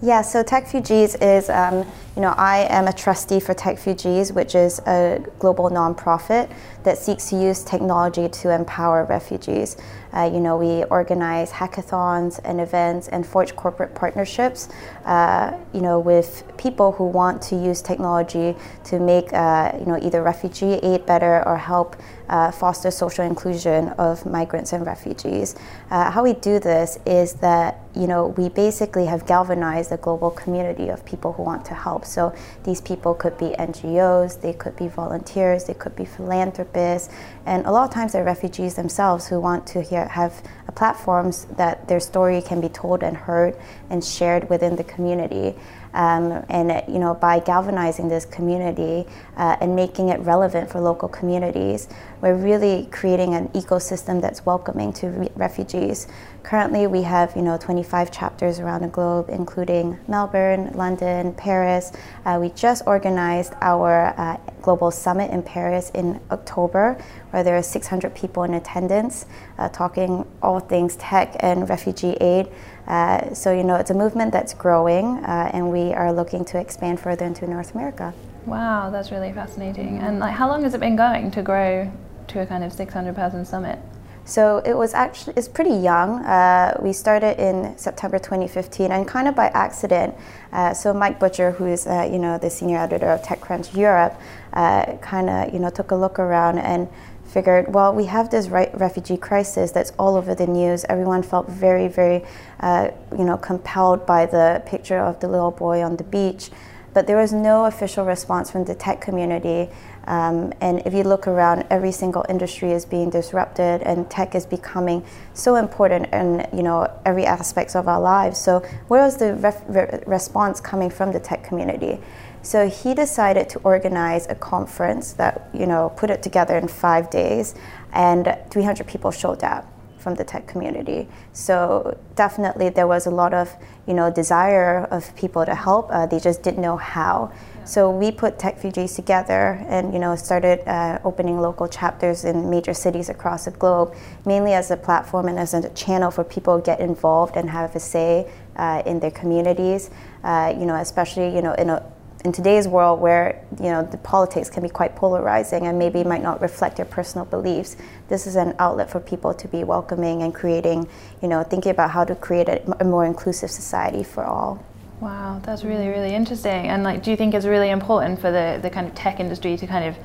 Yeah, so Techfugees is, um, you know, I am a trustee for Tech Techfugees, which is a global nonprofit that seeks to use technology to empower refugees. Uh, you know, we organize hackathons and events and forge corporate partnerships, uh, you know, with people who want to use technology to make, uh, you know, either refugee aid better or help uh, foster social inclusion of migrants and refugees. Uh, how we do this is that, you know, we basically have galvanized a global community of people who want to help. So these people could be NGOs, they could be volunteers, they could be philanthropists, and a lot of times they're refugees themselves who want to hear, have platforms that their story can be told and heard and shared within the community. Um, and you know, by galvanizing this community uh, and making it relevant for local communities, we're really creating an ecosystem that's welcoming to re- refugees. Currently, we have you know 25 chapters around the globe, including Melbourne, London, Paris. Uh, we just organized our uh, global summit in Paris in October, where there are 600 people in attendance, uh, talking all things tech and refugee aid. Uh, so, you know, it's a movement that's growing, uh, and we are looking to expand further into North America. Wow, that's really fascinating. And like, how long has it been going to grow to a kind of 600 person summit? So it was actually it's pretty young. Uh, we started in September 2015, and kind of by accident. Uh, so Mike Butcher, who is uh, you know the senior editor of TechCrunch Europe, uh, kind of you know took a look around and figured, well, we have this re- refugee crisis that's all over the news. Everyone felt very, very, uh, you know, compelled by the picture of the little boy on the beach, but there was no official response from the tech community. Um, and if you look around, every single industry is being disrupted, and tech is becoming so important in you know every aspects of our lives. So where was the response coming from the tech community? So he decided to organize a conference that, you know, put it together in five days, and 300 people showed up from the tech community. So definitely there was a lot of, you know, desire of people to help. Uh, they just didn't know how. So we put Techfugees together and you know started uh, opening local chapters in major cities across the globe, mainly as a platform and as a channel for people to get involved and have a say uh, in their communities. Uh, you know, especially you know in a in today's world where you know the politics can be quite polarizing and maybe might not reflect your personal beliefs this is an outlet for people to be welcoming and creating you know thinking about how to create a, more inclusive society for all. Wow that's really really interesting. And like do you think it's really important for the the kind of tech industry to kind of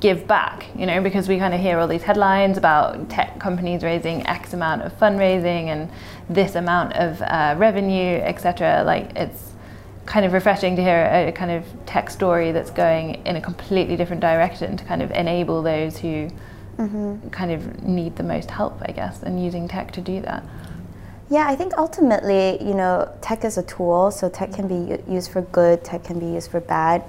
give back you know because we kind of hear all these headlines about tech companies raising x amount of fundraising and this amount of uh, revenue etc like it's kind of refreshing to hear a, a, kind of tech story that's going in a completely different direction to kind of enable those who mm-hmm. kind of need the most help, I guess, and using tech to do that. Yeah, I think ultimately, you know, tech is a tool, so tech can be used for good, tech can be used for bad.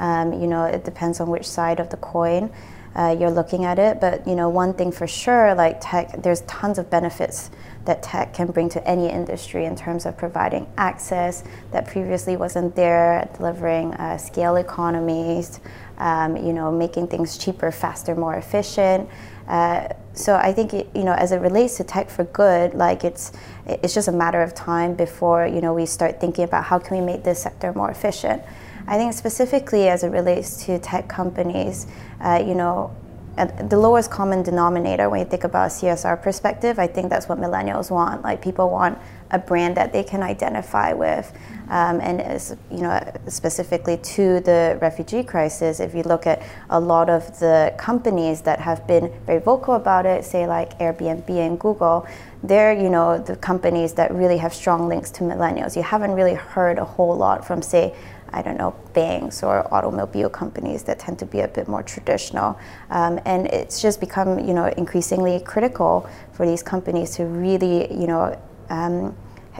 Um, you know, it depends on which side of the coin uh, you're looking at it. But you know, one thing for sure, like tech, there's tons of benefits that tech can bring to any industry in terms of providing access that previously wasn't there, delivering uh, scale economies, um, you know, making things cheaper, faster, more efficient. Uh, so I think you know, as it relates to tech for good, like it's it's just a matter of time before you know we start thinking about how can we make this sector more efficient. I think specifically as it relates to tech companies, uh, you know, the lowest common denominator when you think about a CSR perspective, I think that's what millennials want. Like people want a brand that they can identify with. Um, and as, you know, specifically to the refugee crisis, if you look at a lot of the companies that have been very vocal about it, say like Airbnb and Google, they're you know the companies that really have strong links to millennials. You haven't really heard a whole lot from say I don't know, banks or automobile companies that tend to be a bit more traditional. Um, and it's just become, you know, increasingly critical for these companies to really, you know, um,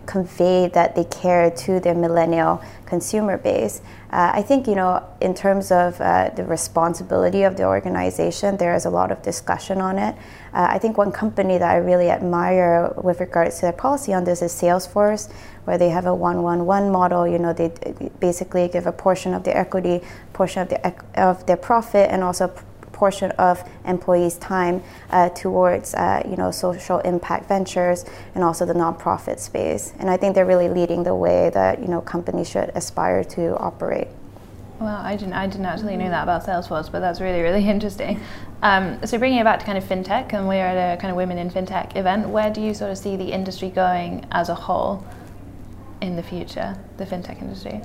convey that they care to their millennial consumer base. Uh, I think, you know, in terms of uh, the responsibility of the organization, there is a lot of discussion on it. Uh, I think one company that I really admire with regards to their policy on this is Salesforce, where they have a one-one-one model. You know, they basically give a portion of their equity, portion of their of their profit, and also portion of employees' time uh, towards uh, you know social impact ventures and also the nonprofit space. And I think they're really leading the way that you know companies should aspire to operate. Well, I didn't, I didn't actually know that about Salesforce, but that's really, really interesting. Um, so bringing it back to kind of fintech, and we're at a kind of women in fintech event, where do you sort of see the industry going as a whole in the future, the fintech industry?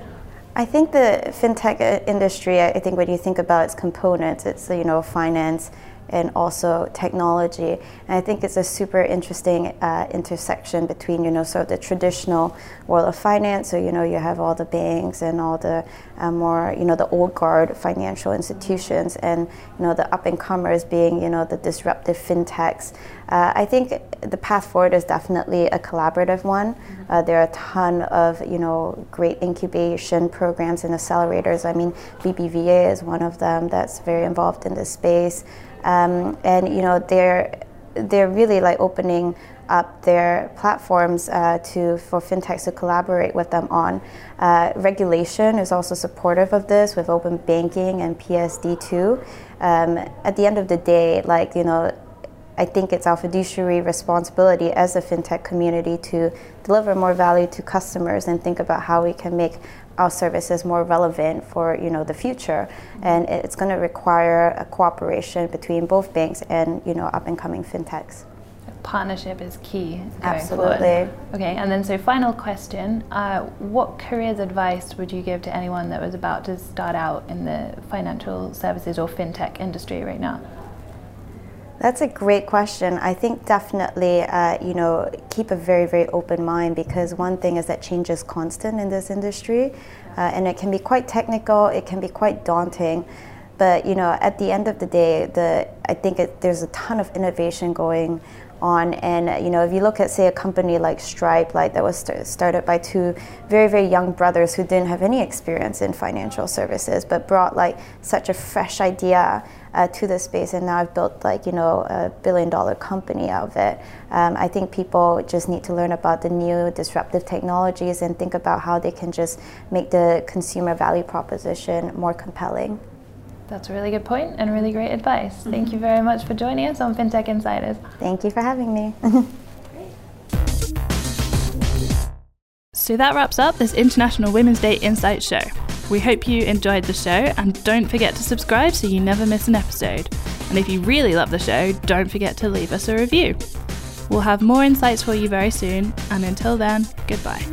I think the fintech uh, industry, I think when you think about its components, it's, you know, finance, and also technology. And I think it's a super interesting uh, intersection between, you know, sort of the traditional world of finance. So, you know, you have all the banks and all the uh, more, you know, the old guard financial institutions and, you know, the up and comers being, you know, the disruptive fintechs. Uh, I think the path forward is definitely a collaborative one. Uh, there are a ton of, you know, great incubation programs and accelerators. I mean, BBVA is one of them that's very involved in this space. Um, and you know they're they're really like opening up their platforms uh, to for fintechs to collaborate with them on. Uh, regulation is also supportive of this with open banking and PSD2. Um, at the end of the day, like you know, I think it's our fiduciary responsibility as a fintech community to deliver more value to customers and think about how we can make our services more relevant for you know the future. And it's going to require a cooperation between both banks and you know up and coming fintechs. Partnership is key absolutely forward. okay and then so final question uh, what careers advice would you give to anyone that was about to start out in the financial services or fintech industry right now that's a great question. I think definitely, uh, you know, keep a very, very open mind because one thing is that change is constant in this industry, uh, and it can be quite technical. It can be quite daunting, but you know, at the end of the day, the I think it, there's a ton of innovation going on. And you know, if you look at say a company like Stripe, like that was st- started by two very very young brothers who didn't have any experience in financial services, but brought like such a fresh idea uh, to the space, and now I've built like you know a billion dollar company out of it. Um, I think people just need to learn about the new disruptive technologies and think about how they can just make the consumer value proposition more compelling. That's a really good point and really great advice. Mm-hmm. Thank you very much for joining us on FinTech Insiders. Thank you for having me. so that wraps up this International Women's Day Insight show. We hope you enjoyed the show and don't forget to subscribe so you never miss an episode. And if you really love the show, don't forget to leave us a review. We'll have more insights for you very soon, and until then, goodbye.